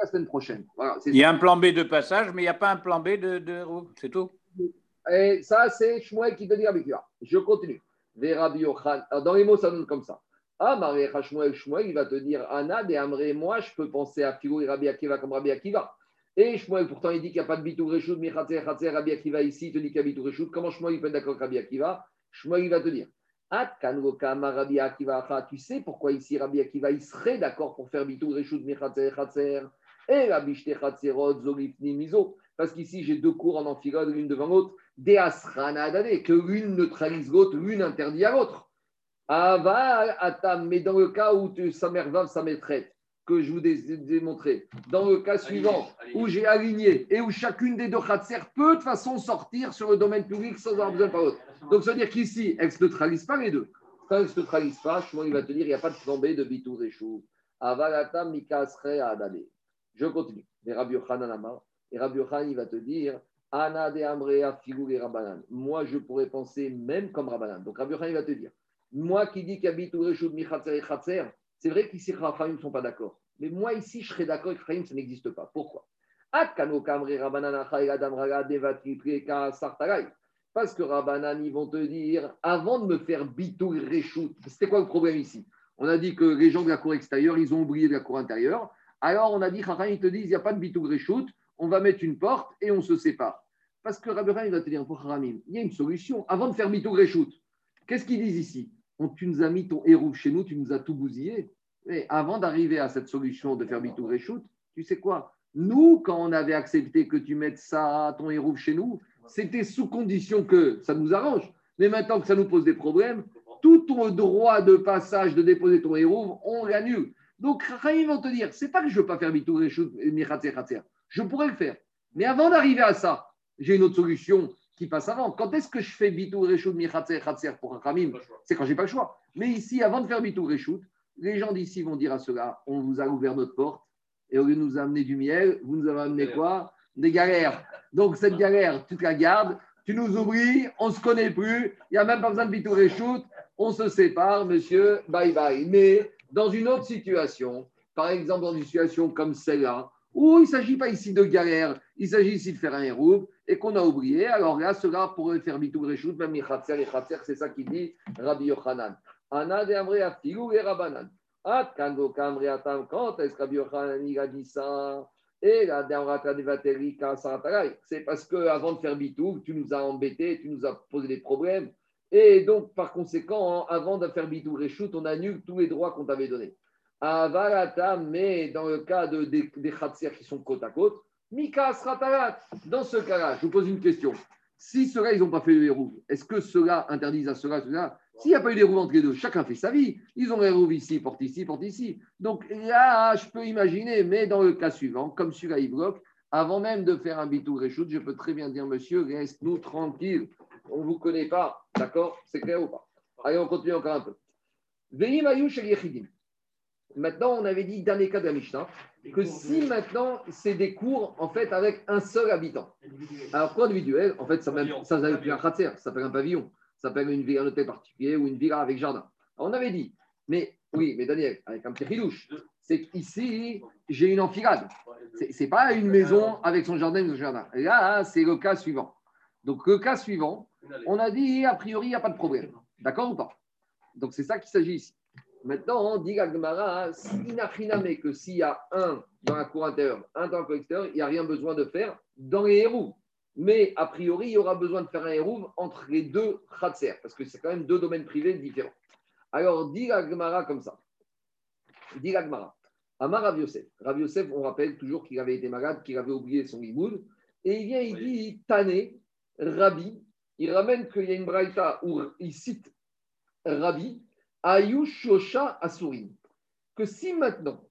la semaine prochaine. Voilà, Il y a un plan B de passage, mais il n'y a pas un plan B de, de roue. C'est tout. Et ça, c'est Shmuel qui te dit avec toi. Je continue. Dans les mots, ça donne comme ça. Ah, Marie Shmuel, Shmuel, il va te dire Anna, des Amré, moi, je peux penser à Philo et Rabbi Akiva comme Rabbi Akiva. Et Shmuel, pourtant, il dit qu'il n'y a pas de Bitou Reshoud, mais Rabbi Akiva ici, il te dit qu'il y a Bitou. Comment Shmuel, il peut être d'accord avec Rabbi Akiva? Shmuel, il va te dire Tu sais pourquoi ici Rabbi Akiva, il serait d'accord pour faire Bitou Khatser. Et Rabbi Zolifni, Miso. Parce qu'ici, j'ai deux cours en enfilade, l'une devant l'autre. Des que l'une neutralise l'autre, l'une interdit à l'autre. Ava Atam, mais dans le cas où tu, sa mère va, sa maîtresse, que je vous ai démontré, dans le cas suivant, où j'ai aligné et où chacune des deux khatser peut de toute façon sortir sur le domaine public sans avoir besoin de l'autre. Donc, ça veut dire qu'ici, elle ne neutralise pas les deux. Quand elle ne neutralise pas, il va te dire il n'y a pas de plan B de Bitou Réchou. Avalata Mikasre Adade. Je continue. Et Rabbi Et Rabbi il va te dire Ana de Amrea Figou et Rabanan. Moi, je pourrais penser même comme Rabanan. Donc, Rabbi il va te dire moi qui dis qu'habite ou Réchoud Michatzer et Khatzer, c'est vrai qu'ici, Raphaïm ne sont pas d'accord. Mais moi, ici, je serais d'accord avec Raphaïm, ça n'existe pas. Pourquoi? Parce que Rabbanan, ils vont te dire, avant de me faire bitou Réchoud, c'était quoi le problème ici? On a dit que les gens de la cour extérieure, ils ont oublié de la cour intérieure. Alors, on a dit, Raphaïm, ils te disent, il n'y a pas de bitou on va mettre une porte et on se sépare. Parce que Rabbi il va te dire, pour Haramim, il y a une solution. Avant de faire bitou Réchoud, qu'est-ce qu'ils disent ici? Tu nous as mis ton héros chez nous, tu nous as tout bousillé. Mais avant d'arriver à cette solution de faire bitou reshoot, tu sais quoi? Nous, quand on avait accepté que tu mettes ça, ton héros chez nous, c'était sous condition que ça nous arrange. Mais maintenant que ça nous pose des problèmes, tout ton droit de passage de déposer ton héros, on l'annule. Donc, ils vont te dire, c'est pas que je ne veux pas faire bitou je pourrais le faire. Mais avant d'arriver à ça, j'ai une autre solution qui passe avant. Quand est-ce que je fais bitou reshoot michatzer khatser pour un khamim C'est quand j'ai pas le choix. Mais ici, avant de faire bitou reshoot, les gens d'ici vont dire à cela on vous a ouvert notre porte et au lieu de nous amener du miel, vous nous avez amené quoi? Des galères. Donc cette galère, tu te la gardes, tu nous oublies, on ne se connaît plus, il n'y a même pas besoin de bitou reshoot, on se sépare, monsieur, bye bye. Mais dans une autre situation, par exemple dans une situation comme celle-là, où il ne s'agit pas ici de galère, il s'agit ici de faire un héros, et qu'on a oublié. Alors là, cela pourrait faire bitou reshout, même Yichatzer et Chatzer, c'est ça qu'il dit Rabbi Yochanan. Ana de Amre Afilou et Rabanan. Atam, quand est-ce que Rabbi Yochanan a dit ça? C'est parce qu'avant de faire bitou, tu nous as embêtés, tu nous as posé des problèmes. Et donc, par conséquent, avant de faire bitou reshout, on annule tous les droits qu'on t'avait donnés. Avalata, mais dans le cas de, des, des qui sont côte à côte, Mika Sratarat. Dans ce cas-là, je vous pose une question. Si ceux-là, ils n'ont pas fait le héros, est-ce que ceux-là interdisent à ceux-là, ceux-là S'il n'y a pas eu d'héros entre les deux, chacun fait sa vie. Ils ont héros ici, porte ici, porte ici. Donc là, je peux imaginer, mais dans le cas suivant, comme celui-là, il bloque, avant même de faire un bitou reshoot, je peux très bien dire, monsieur, reste-nous tranquille. On ne vous connaît pas. D'accord? C'est clair ou pas? Allez, on continue encore un peu. Maintenant, on avait dit, dernier cas de la Mishnah, que si maintenant c'est des cours en fait avec un seul habitant. Alors quoi individuel En fait, ça s'appelle plus un khatser, ça s'appelle un pavillon, ça s'appelle une villa, un hôtel particulier ou une villa avec jardin. on avait dit, mais oui, mais Daniel, avec un petit ridouche, c'est qu'ici j'ai une enfilade. C'est n'est pas une maison avec son jardin et son jardin. Là, c'est le cas suivant. Donc le cas suivant, on a dit a priori il n'y a pas de problème. D'accord ou pas? Donc c'est ça qu'il s'agit ici. Maintenant, on dit Gemara, que s'il y a un dans la cour intérieure, un dans la cour il n'y a rien besoin de faire dans les hérouves. Mais a priori, il y aura besoin de faire un hérouve entre les deux khatser, parce que c'est quand même deux domaines privés différents. Alors, dit la Gemara comme ça. Dit la Gemara. Amar Rav Yosef. Rav Yosef, on rappelle toujours qu'il avait été malade, qu'il avait oublié son limoud. Et il vient, il dit Tané, Rabbi. Il ramène qu'il y a une braïta où il cite Rabbi Ayushosha Asurim. Que si maintenant,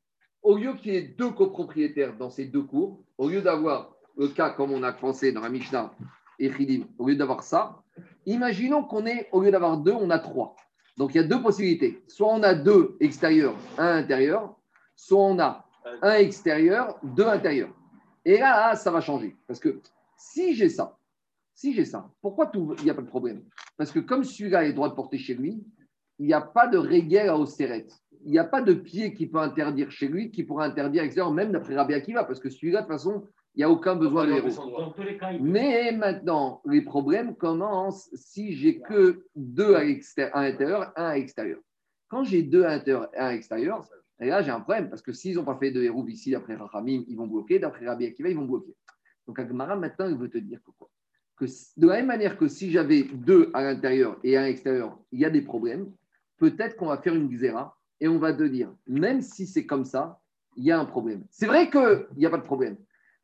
au lieu qu'il y ait deux copropriétaires dans ces deux cours, au lieu d'avoir le cas comme on a pensé dans la Mishnah et Chidim, au lieu d'avoir ça, imaginons qu'on est, au lieu d'avoir deux, on a trois. Donc il y a deux possibilités. Soit on a deux extérieurs, un intérieur, soit on a un extérieur, deux intérieurs. Et là, ça va changer. Parce que si j'ai ça, Si j'ai ça, pourquoi il n'y a pas de problème? Parce que comme celui-là le droit de porter chez lui, il n'y a pas de régel à austérette. Il n'y a pas de pied qui peut interdire chez lui, qui pourra interdire à l'extérieur, même d'après Rabbi Akiva, parce que celui-là, de toute façon, il n'y a aucun besoin de héros. Mais maintenant, les problèmes commencent si j'ai que deux à l'intérieur, un à l'extérieur. Quand j'ai deux à l'intérieur et un à l'extérieur, là j'ai un problème parce que s'ils n'ont pas fait de héros ici, d'après Rachamim, ils vont bloquer, d'après Rabbi Akiva, ils vont bloquer. Donc Agmara, maintenant, il veut te dire que quoi? Que de la même manière que si j'avais deux à l'intérieur et un à l'extérieur, il y a des problèmes, peut-être qu'on va faire une xéra et on va te dire, même si c'est comme ça, il y a un problème. C'est vrai qu'il n'y a pas de problème.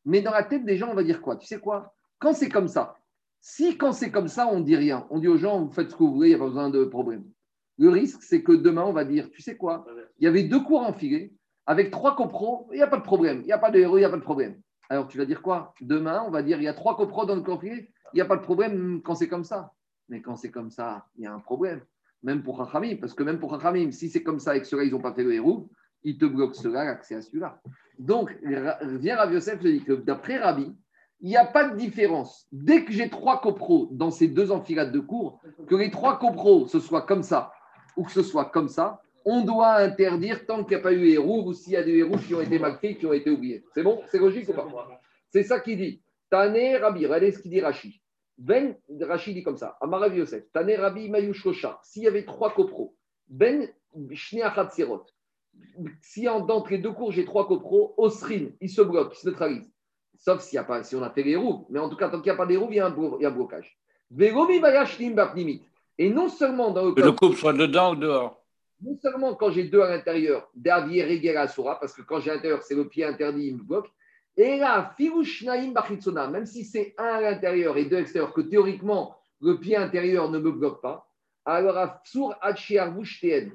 Mais dans la tête des gens, on va dire quoi? Tu sais quoi? Quand c'est comme ça, si quand c'est comme ça, on dit rien, on dit aux gens, vous faites ce que vous voulez, il n'y a pas besoin de problème. Le risque, c'est que demain, on va dire, tu sais quoi? Il y avait deux cours enfilés, avec trois copros, il n'y a pas de problème. Il n'y a pas de héros, il n'y a pas de problème. Alors, tu vas dire quoi? Demain, on va dire, il y a trois copros dans le cours il n'y a pas de problème quand c'est comme ça. Mais quand c'est comme ça, il y a un problème. Même pour Chachamim, parce que même pour Chachamim, si c'est comme ça et que ceux-là, ils n'ont pas fait le héros, ils te bloquent cela, l'accès à celui-là. Donc, vient Rav Yosef te dit que d'après Rabbi, il n'y a pas de différence. Dès que j'ai trois copros dans ces deux enfilades de cours, que les trois copros, ce soit comme ça ou que ce soit comme ça, on doit interdire tant qu'il n'y a pas eu héros ou s'il y a des héros qui ont été mal faits, qui ont été oubliés. C'est bon? C'est logique ou pas? C'est ça qu'il dit. Tane Rabbi, regardez ce qu'il dit Rashi. Ben, Rashi dit comme ça. Amarav Yosef, Tane Rabbi Mayushosha. S'il y avait trois copros, Ben Shneachat Serot. Si en- d'entre les deux cours, j'ai trois copros, Osrin, il se bloque, il se neutralise. Sauf s'il y a pas, si on a fait les roues. Mais en tout cas, tant qu'il n'y a pas des roues, il y a un, il y a un blocage. Et non seulement dans le Que le couple soit dedans ou dehors. non seulement quand j'ai deux à l'intérieur, Davier Regera Sura, parce que quand j'ai à l'intérieur, c'est le pied interdit, il me bloque. Et là, Firushnaim Bachitsona, même si c'est un à l'intérieur et deux à l'extérieur, que théoriquement, le pied intérieur ne me bloque pas, alors à Fsur Hachiar Vushteen,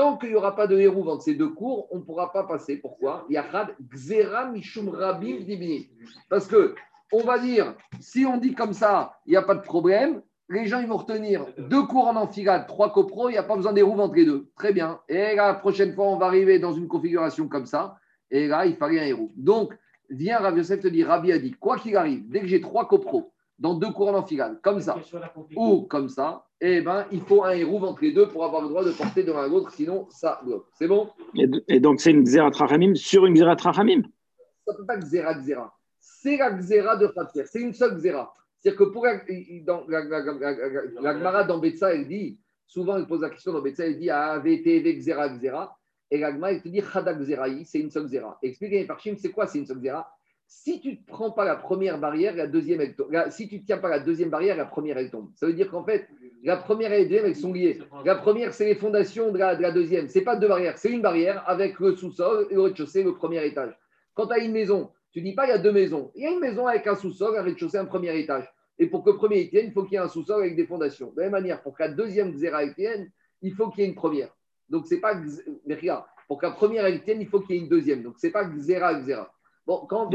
tant qu'il n'y aura pas de héros entre ces deux cours, on ne pourra pas passer. Pourquoi? Parce que, on va dire, si on dit comme ça, il n'y a pas de problème, les gens vont retenir deux cours en enfilade, trois copros, il n'y a pas besoin des roues entre les deux. Très bien. Et la prochaine fois, on va arriver dans une configuration comme ça. Et là, il fallait un héros. Donc, viens, Rav Yosef te dit, Rabbi a dit, quoi qu'il arrive, dès que j'ai trois copros dans deux cours en enfilade, comme ça, ou comme ça, eh ben, il faut un héros entre les deux pour avoir le droit de porter de l'un à l'autre, sinon ça bloque. C'est bon? Et, et donc, c'est une Xerat Rachamim sur une Xerat Rachamim. Ça ne peut pas Xéra Xéra. C'est la Xéra de Khatir. C'est une seule Xéra. C'est-à-dire que pour la, dans, la, la, la, la, la, la Gemara dans Betsa, elle dit, souvent elle pose la question dans Betsa, elle dit Ah, VTV Xéra Xéra. Et la Gemara, elle te dit Khadak Xéraï, c'est une seule Xéra. Explique les Parchim, c'est quoi c'est une seule Xéra? Si tu ne prends pas la première barrière, la deuxième, elle tombe. Si tu ne tiens pas la deuxième barrière, la première, elle tombe. Ça veut dire qu'en fait, la première et la deuxième, elles sont liées. La première, c'est les fondations de la, de la deuxième. Ce n'est pas deux barrières, c'est une barrière avec le sous-sol et le rez-de-chaussée, le premier étage. Quand tu as une maison, tu dis pas il y a deux maisons. Il y a une maison avec un sous-sol, un rez-de-chaussée, un premier étage. Et pour que le premier tienne, il faut qu'il y ait un sous-sol avec des fondations. De la même manière, pour que la deuxième xéra elle tienne, il faut qu'il y ait une première. Donc, c'est pas. x- Mais regarde, pour que la première elle tienne, il faut qu'il y ait une deuxième. Donc, c'est pas xéra, xéra. Bon, quand.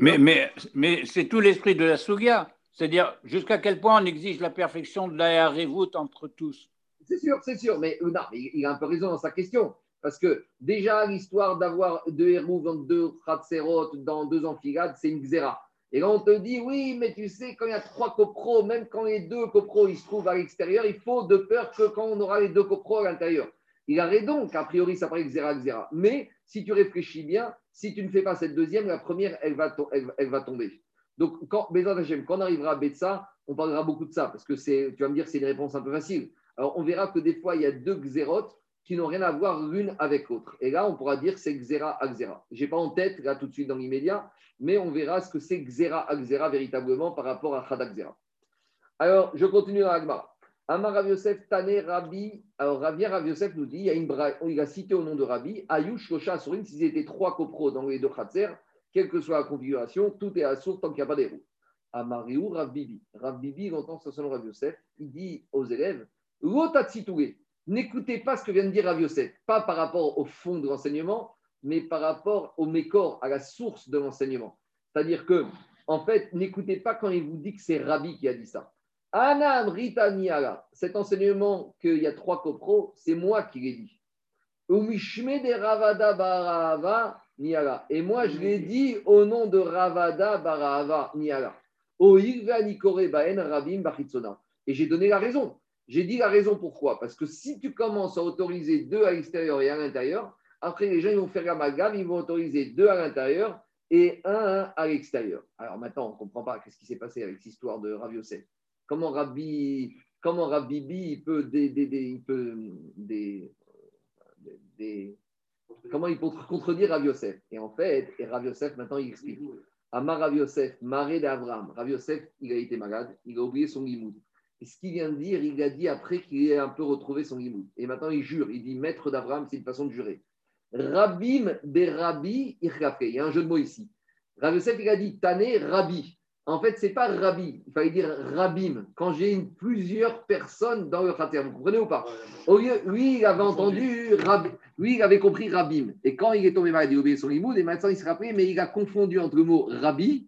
Mais, mais, mais c'est tout l'esprit de la Souga. C'est-à-dire jusqu'à quel point on exige la perfection de la Harevut entre tous? C'est sûr, c'est sûr, mais euh, non, mais il a un peu raison dans sa question. Parce que déjà, l'histoire d'avoir deux héros dans deux khatserot, dans deux enfilades, c'est une xéra. Et là, on te dit, oui, mais tu sais, quand il y a trois copros, même quand les deux copros ils se trouvent à l'extérieur, il faut de peur que quand on aura les deux copros à l'intérieur. Il a raison qu'a priori, ça paraît xéra, xéra. Mais si tu réfléchis bien, si tu ne fais pas cette deuxième, la première, elle va, elle, va tomber. Donc, quand, quand on arrivera à Betsa, on parlera beaucoup de ça, parce que tu vas me dire, c'est une réponse un peu facile. Alors, on verra que des fois, il y a deux xérotes qui n'ont rien à voir l'une avec l'autre. Et là, on pourra dire c'est xéra à xéra. Je n'ai pas en tête, là, tout de suite, dans l'immédiat, mais on verra ce que c'est xéra à xéra véritablement par rapport à chada xéra. Alors, je continue dans l'agma. Amar Rav Yosef Tane Rabbi. Alors, Ravi Rav Yosef nous dit il, y a a cité au nom de Rabbi Ayush Shosha Asurim, s'ils étaient trois copros dans les deux khatser, quelle que soit la configuration, tout est à sourd tant qu'il n'y a pas des roues. Amariou Rav Bibi. Il entend ça selon Rav Yosef, il dit aux élèves n'écoutez pas ce que vient de dire Rav Yosef, pas par rapport au fond de l'enseignement, mais par rapport au mécor, à la source de l'enseignement. C'est-à-dire que, en fait, n'écoutez pas quand il vous dit que c'est Rabbi qui a dit ça. Anam Rita Niala, cet enseignement qu'il y a trois copros, c'est moi qui l'ai dit. De Ravada Barahava Niala. Et moi, je l'ai dit au nom de Ravada Barahava Niala. Et j'ai donné la raison. J'ai dit la raison pourquoi. Parce que si tu commences à autoriser deux à l'extérieur et à l'intérieur, après les gens ils vont faire l'amalgame, ils vont autoriser deux à l'intérieur et un à l'extérieur. Alors maintenant, on ne comprend pas qu'est-ce qui s'est passé avec cette histoire de Rav Yosef. Comment Rabbi, comment Rabbi il peut des, il peut comment il peut contredire Rav Yosef? Et en fait, et Rav Yosef maintenant il explique. Amar Rav Yosef, maré d'Abraham. Rav Yosef, il a été malade, il a oublié son limoud. Et ce qu'il vient de dire, il a dit après qu'il ait un peu retrouvé son limoud. Et maintenant il jure, il dit maître d'Abraham, c'est une façon de jurer. Rabim des Rabbi Irkafé. Il y a un jeu de mots ici. Rav Yosef, il a dit Tané Rabbi. En fait, c'est pas Rabbi, il fallait dire Rabim. Quand j'ai une, plusieurs personnes dans le khater, vous comprenez ou pas? Au lieu, lui, il avait entendu Rabbi, lui, il avait compris Rabim. Et quand il est tombé malade, il a oublié son limoud, et maintenant il se rappelait, mais il a confondu entre le mot Rabbi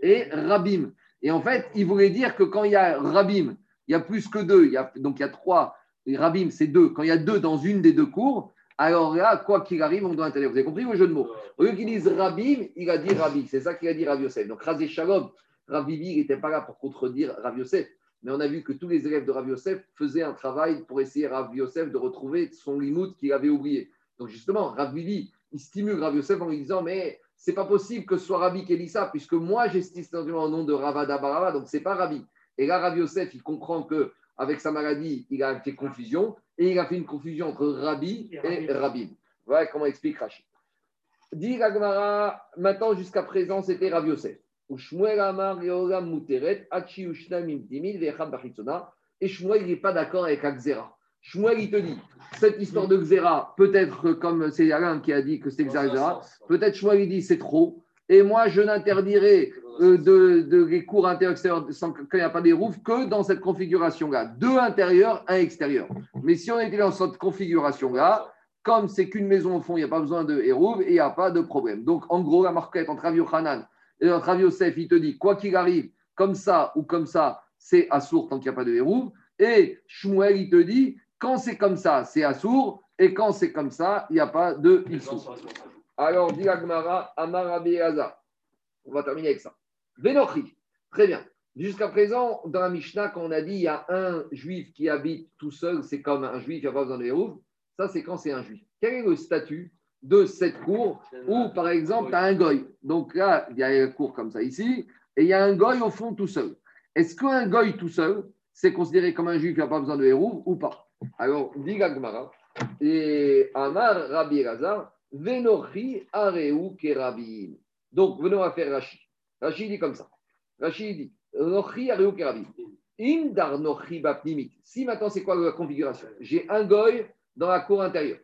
et Rabim. Et en fait, il voulait dire que quand il y a Rabim, il y a plus que deux, il y a, donc il y a trois, et Rabim, c'est deux. Quand il y a deux dans une des deux cours, alors là, quoi qu'il arrive, on doit intervenir. Vous avez compris le jeu de mots? Au lieu qu'il dise Rabim, il a dit Rabbi. C'est ça qu'il a dit Rav Yosef. Donc, Razé Shalom, Rav il n'était pas là pour contredire Rav Yosef. Mais on a vu que tous les élèves de Rav Yosef faisaient un travail pour essayer Rav Yosef de retrouver son limoud qu'il avait oublié. Donc, justement, Rav Bibi, il stimule Rav Yosef en lui disant Mais c'est pas possible que ce soit Rabbi ça, puisque moi, simplement au nom de Ravada Barava, donc c'est pas Rabbi. Et là, Rav Yosef, il comprend que avec sa maladie, il a fait confusion et il a fait une confusion entre Rabbi et Rabbi. Voilà comment explique Rachid. Dit maintenant jusqu'à présent, c'était Rav Yosef. Et Shmuel, il n'est pas d'accord avec Akzera. Shmuel, il te dit, cette histoire de Xera, peut-être comme c'est Alain qui a dit que c'est Xera, peut-être Shmuel, il dit c'est trop. Et moi, je n'interdirai euh, de, de, les cours intérieurs sans quand il n'y a pas des que dans cette configuration-là. Deux intérieurs, un extérieur. Mais si on était dans cette configuration-là, comme c'est qu'une maison au fond, il n'y a pas besoin de hérouve et il n'y a pas de problème. Donc, en gros, la marquette entre Rav Yochanan et entre Rav Yosef, il te dit, quoi qu'il arrive, comme ça ou comme ça, c'est assourd tant qu'il n'y a pas de hérouve. Et Shmuel, il te dit, quand c'est comme ça, c'est assourd. Et quand c'est comme ça, il n'y a pas de issour. Alors, dit Agmara, Amar. On va terminer avec ça. Vénochi. Très bien. Jusqu'à présent, dans la Mishnah, quand on a dit il y a un juif qui habite tout seul, c'est comme un juif, il n'y a pas besoin de hérouve. Ça, c'est quand c'est un juif. Quel est le statut de cette cour où, par exemple, tu as un goy Donc là, il y a une cour comme ça ici, et il y a un goy au fond tout seul. Est-ce qu'un goy tout seul, c'est considéré comme un juif qui n'a pas besoin de hérouve ou pas? Alors, dit Gagmara, et Amar Rabbi Elazar, Venochi Areu Kerabim. Donc, venons à faire Rachid. Rachid dit comme ça. Rachid dit Nochi Areu Kerabim. Indar Nochi Bapnimit. Si maintenant, c'est quoi la configuration? J'ai un goy dans la cour intérieure.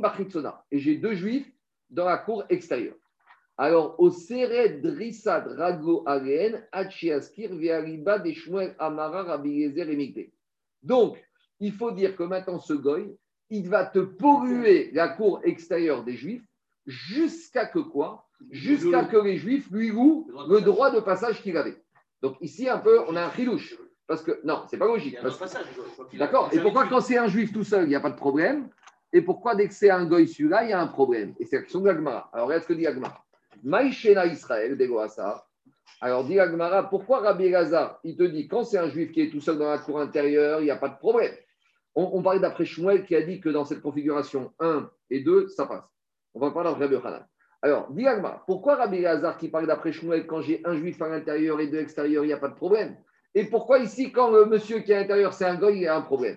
Bachitzona. Et j'ai deux juifs dans la cour extérieure. Alors, au Sered Rissad Rago Agen, Hachiaskir Viariba de Shmuel Amara Rabbi Yezer et. Donc, il faut dire que maintenant, ce goy, il va te polluer la cour extérieure des Juifs jusqu'à que quoi? Jusqu'à que les Juifs lui louent le droit de passage qu'il avait. Donc ici, un peu, on a un chilouche. Parce que, non, c'est pas logique. D'accord Et pourquoi quand c'est un Juif tout seul, il n'y a pas de problème? Et pourquoi dès que c'est un goy celui-là, il y a un problème? Et c'est la question de l'Agmara. Alors regarde ce que dit l'Agmara. Maïchena Israël, Degoasa. Alors dit l'Agmara, pourquoi Rabbi Elazar, il te dit, quand c'est un Juif qui est tout seul dans la cour intérieure, il n'y a pas de problème? On, on parlait d'après Shmuel qui a dit que dans cette configuration 1 et 2, ça passe. On va parler Rabbi Yochanan. Alors, dis pourquoi Rabbi Hazar qui parle d'après Shmuel, quand j'ai un juif à l'intérieur et deux extérieurs, il n'y a pas de problème? Et pourquoi ici, quand le monsieur qui est à l'intérieur, c'est un goy, il y a un problème?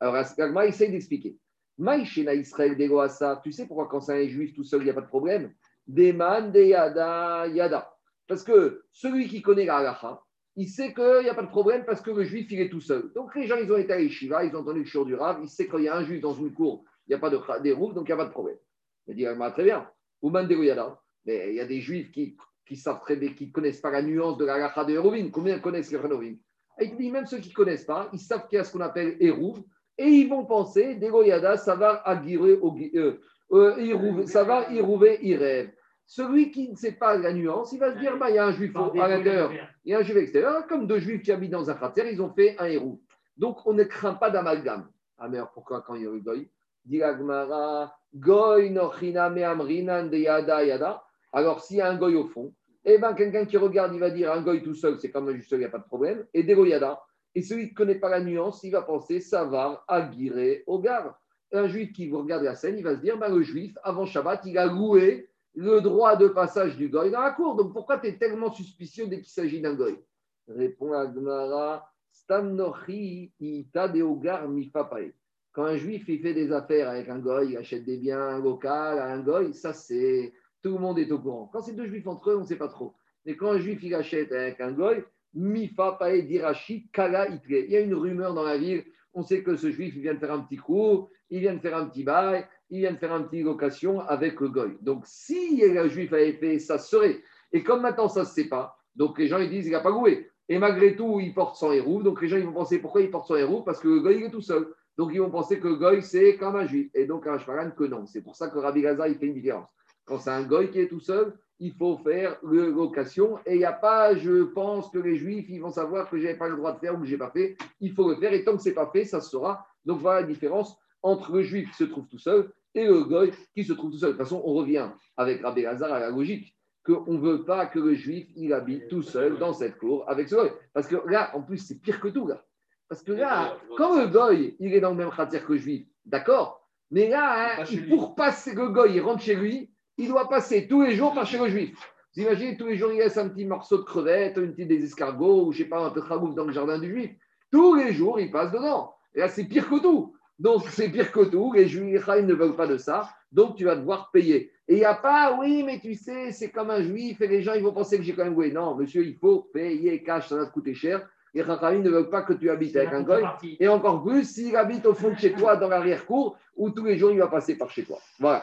Alors, Agma essaye d'expliquer. Maïchena Israël Degoasa, tu sais pourquoi quand c'est un juif tout seul, il n'y a pas de problème? Deman de Yada Yada. Parce que celui qui connaît la halacha, il sait qu'il n'y a pas de problème parce que le juif, il est tout seul. Donc les gens, ils ont été à Yeshiva, ils ont entendu le chiour du Rav, il sait qu'il y a un juif dans une cour, il n'y a pas de dérouf, donc il n'y a pas de problème. Il dit, ah, très bien. Ouman Yada. Mais il y a des juifs qui, savent très bien, qui ne connaissent pas la nuance de la halacha de Hérovin. Combien connaissent les Hérovin Et il dit, même ceux qui ne connaissent pas, ils savent qu'il y a ce qu'on appelle Hérouv, et ils vont penser, Degoyada, ça va aguiré, ça va irouver. Celui qui ne sait pas la nuance, il va se dire bah, il y a un juif à l'intérieur, il y a un juif extérieur. Comme deux juifs qui habitent dans un cratère, ils ont fait un héros. Donc on ne craint pas d'amalgame. Ah, mais alors pourquoi quand il y a eu goy Dit Goy nochina me amrinan de yada yada. Alors s'il y a un goy au fond, Eh bien, quelqu'un qui regarde, il va dire un goy tout seul, c'est comme un juif seul, il n'y a pas de problème. Et des goyada. Et celui qui ne connaît pas la nuance, il va penser savar, aguiré, ogar. Un juif qui vous regarde la scène, il va se dire ben, le juif, avant Shabbat, il a loué le droit de passage du goy dans la cour. Donc pourquoi tu es tellement suspicieux dès qu'il s'agit d'un goy? Répond Agmara Stamnochi ita de ogar mifapae. Quand un juif il fait des affaires avec un goy, il achète des biens locaux à un goy, ça c'est. Tout le monde est au courant. Quand c'est deux juifs entre eux, on ne sait pas trop. Mais quand un juif il achète avec un goy, mifa pae dirachi kala itre. Il y a une rumeur dans la ville. On sait que ce juif il vient de faire un petit coup, il vient de faire un petit bail, il vient de faire une petite location avec le goy. Donc si le juif avait fait, ça serait. Et comme maintenant ça ne se sait pas, donc les gens ils disent il n'a pas loué. Et malgré tout, il porte son héros. Donc les gens ils vont penser pourquoi il porte son héros? Parce que le goy il est tout seul. Donc ils vont penser que le goy c'est comme un juif. Et donc un que non. C'est pour ça que Rabbi Gaza il fait une différence. Quand c'est un goy qui est tout seul, il faut faire le location. Et il n'y a pas, je pense que les juifs ils vont savoir que je n'avais pas le droit de faire ou que je n'ai pas fait. Il faut le faire. Et tant que ce n'est pas fait, ça se sera. Donc voilà la différence entre le juif qui se trouve tout seul et le goy qui se trouve tout seul. De toute façon, on revient avec Rabbi Lazar à la logique qu'on ne veut pas que le juif il habite tout seul dans cette cour avec ce goy. Parce que là, en plus, c'est pire que tout. Là. Parce que là, quand le goy il est dans le même khatir que le juif, d'accord Mais là, hein, pour passer le goy, il rentre chez lui, il doit passer tous les jours par chez le juif. Vous imaginez, tous les jours, il laisse un petit morceau de crevette, une petite des escargots, ou je sais pas, un peu de ragouf dans le jardin du juif. Tous les jours, il passe dedans. Et là, c'est pire que tout. Donc, c'est pire que tout. Les juifs ne veulent pas de ça. Donc, tu vas devoir payer. Et il n'y a pas, oui, mais tu sais, c'est comme un juif et les gens, ils vont penser que j'ai quand même loué. Non, monsieur, il faut payer cash, ça va te coûter cher. Les Chachamim ne veulent pas que tu habites avec un goy. Et encore plus s'il habite au fond de chez toi, dans l'arrière-cour, où tous les jours, il va passer par chez toi. Voilà.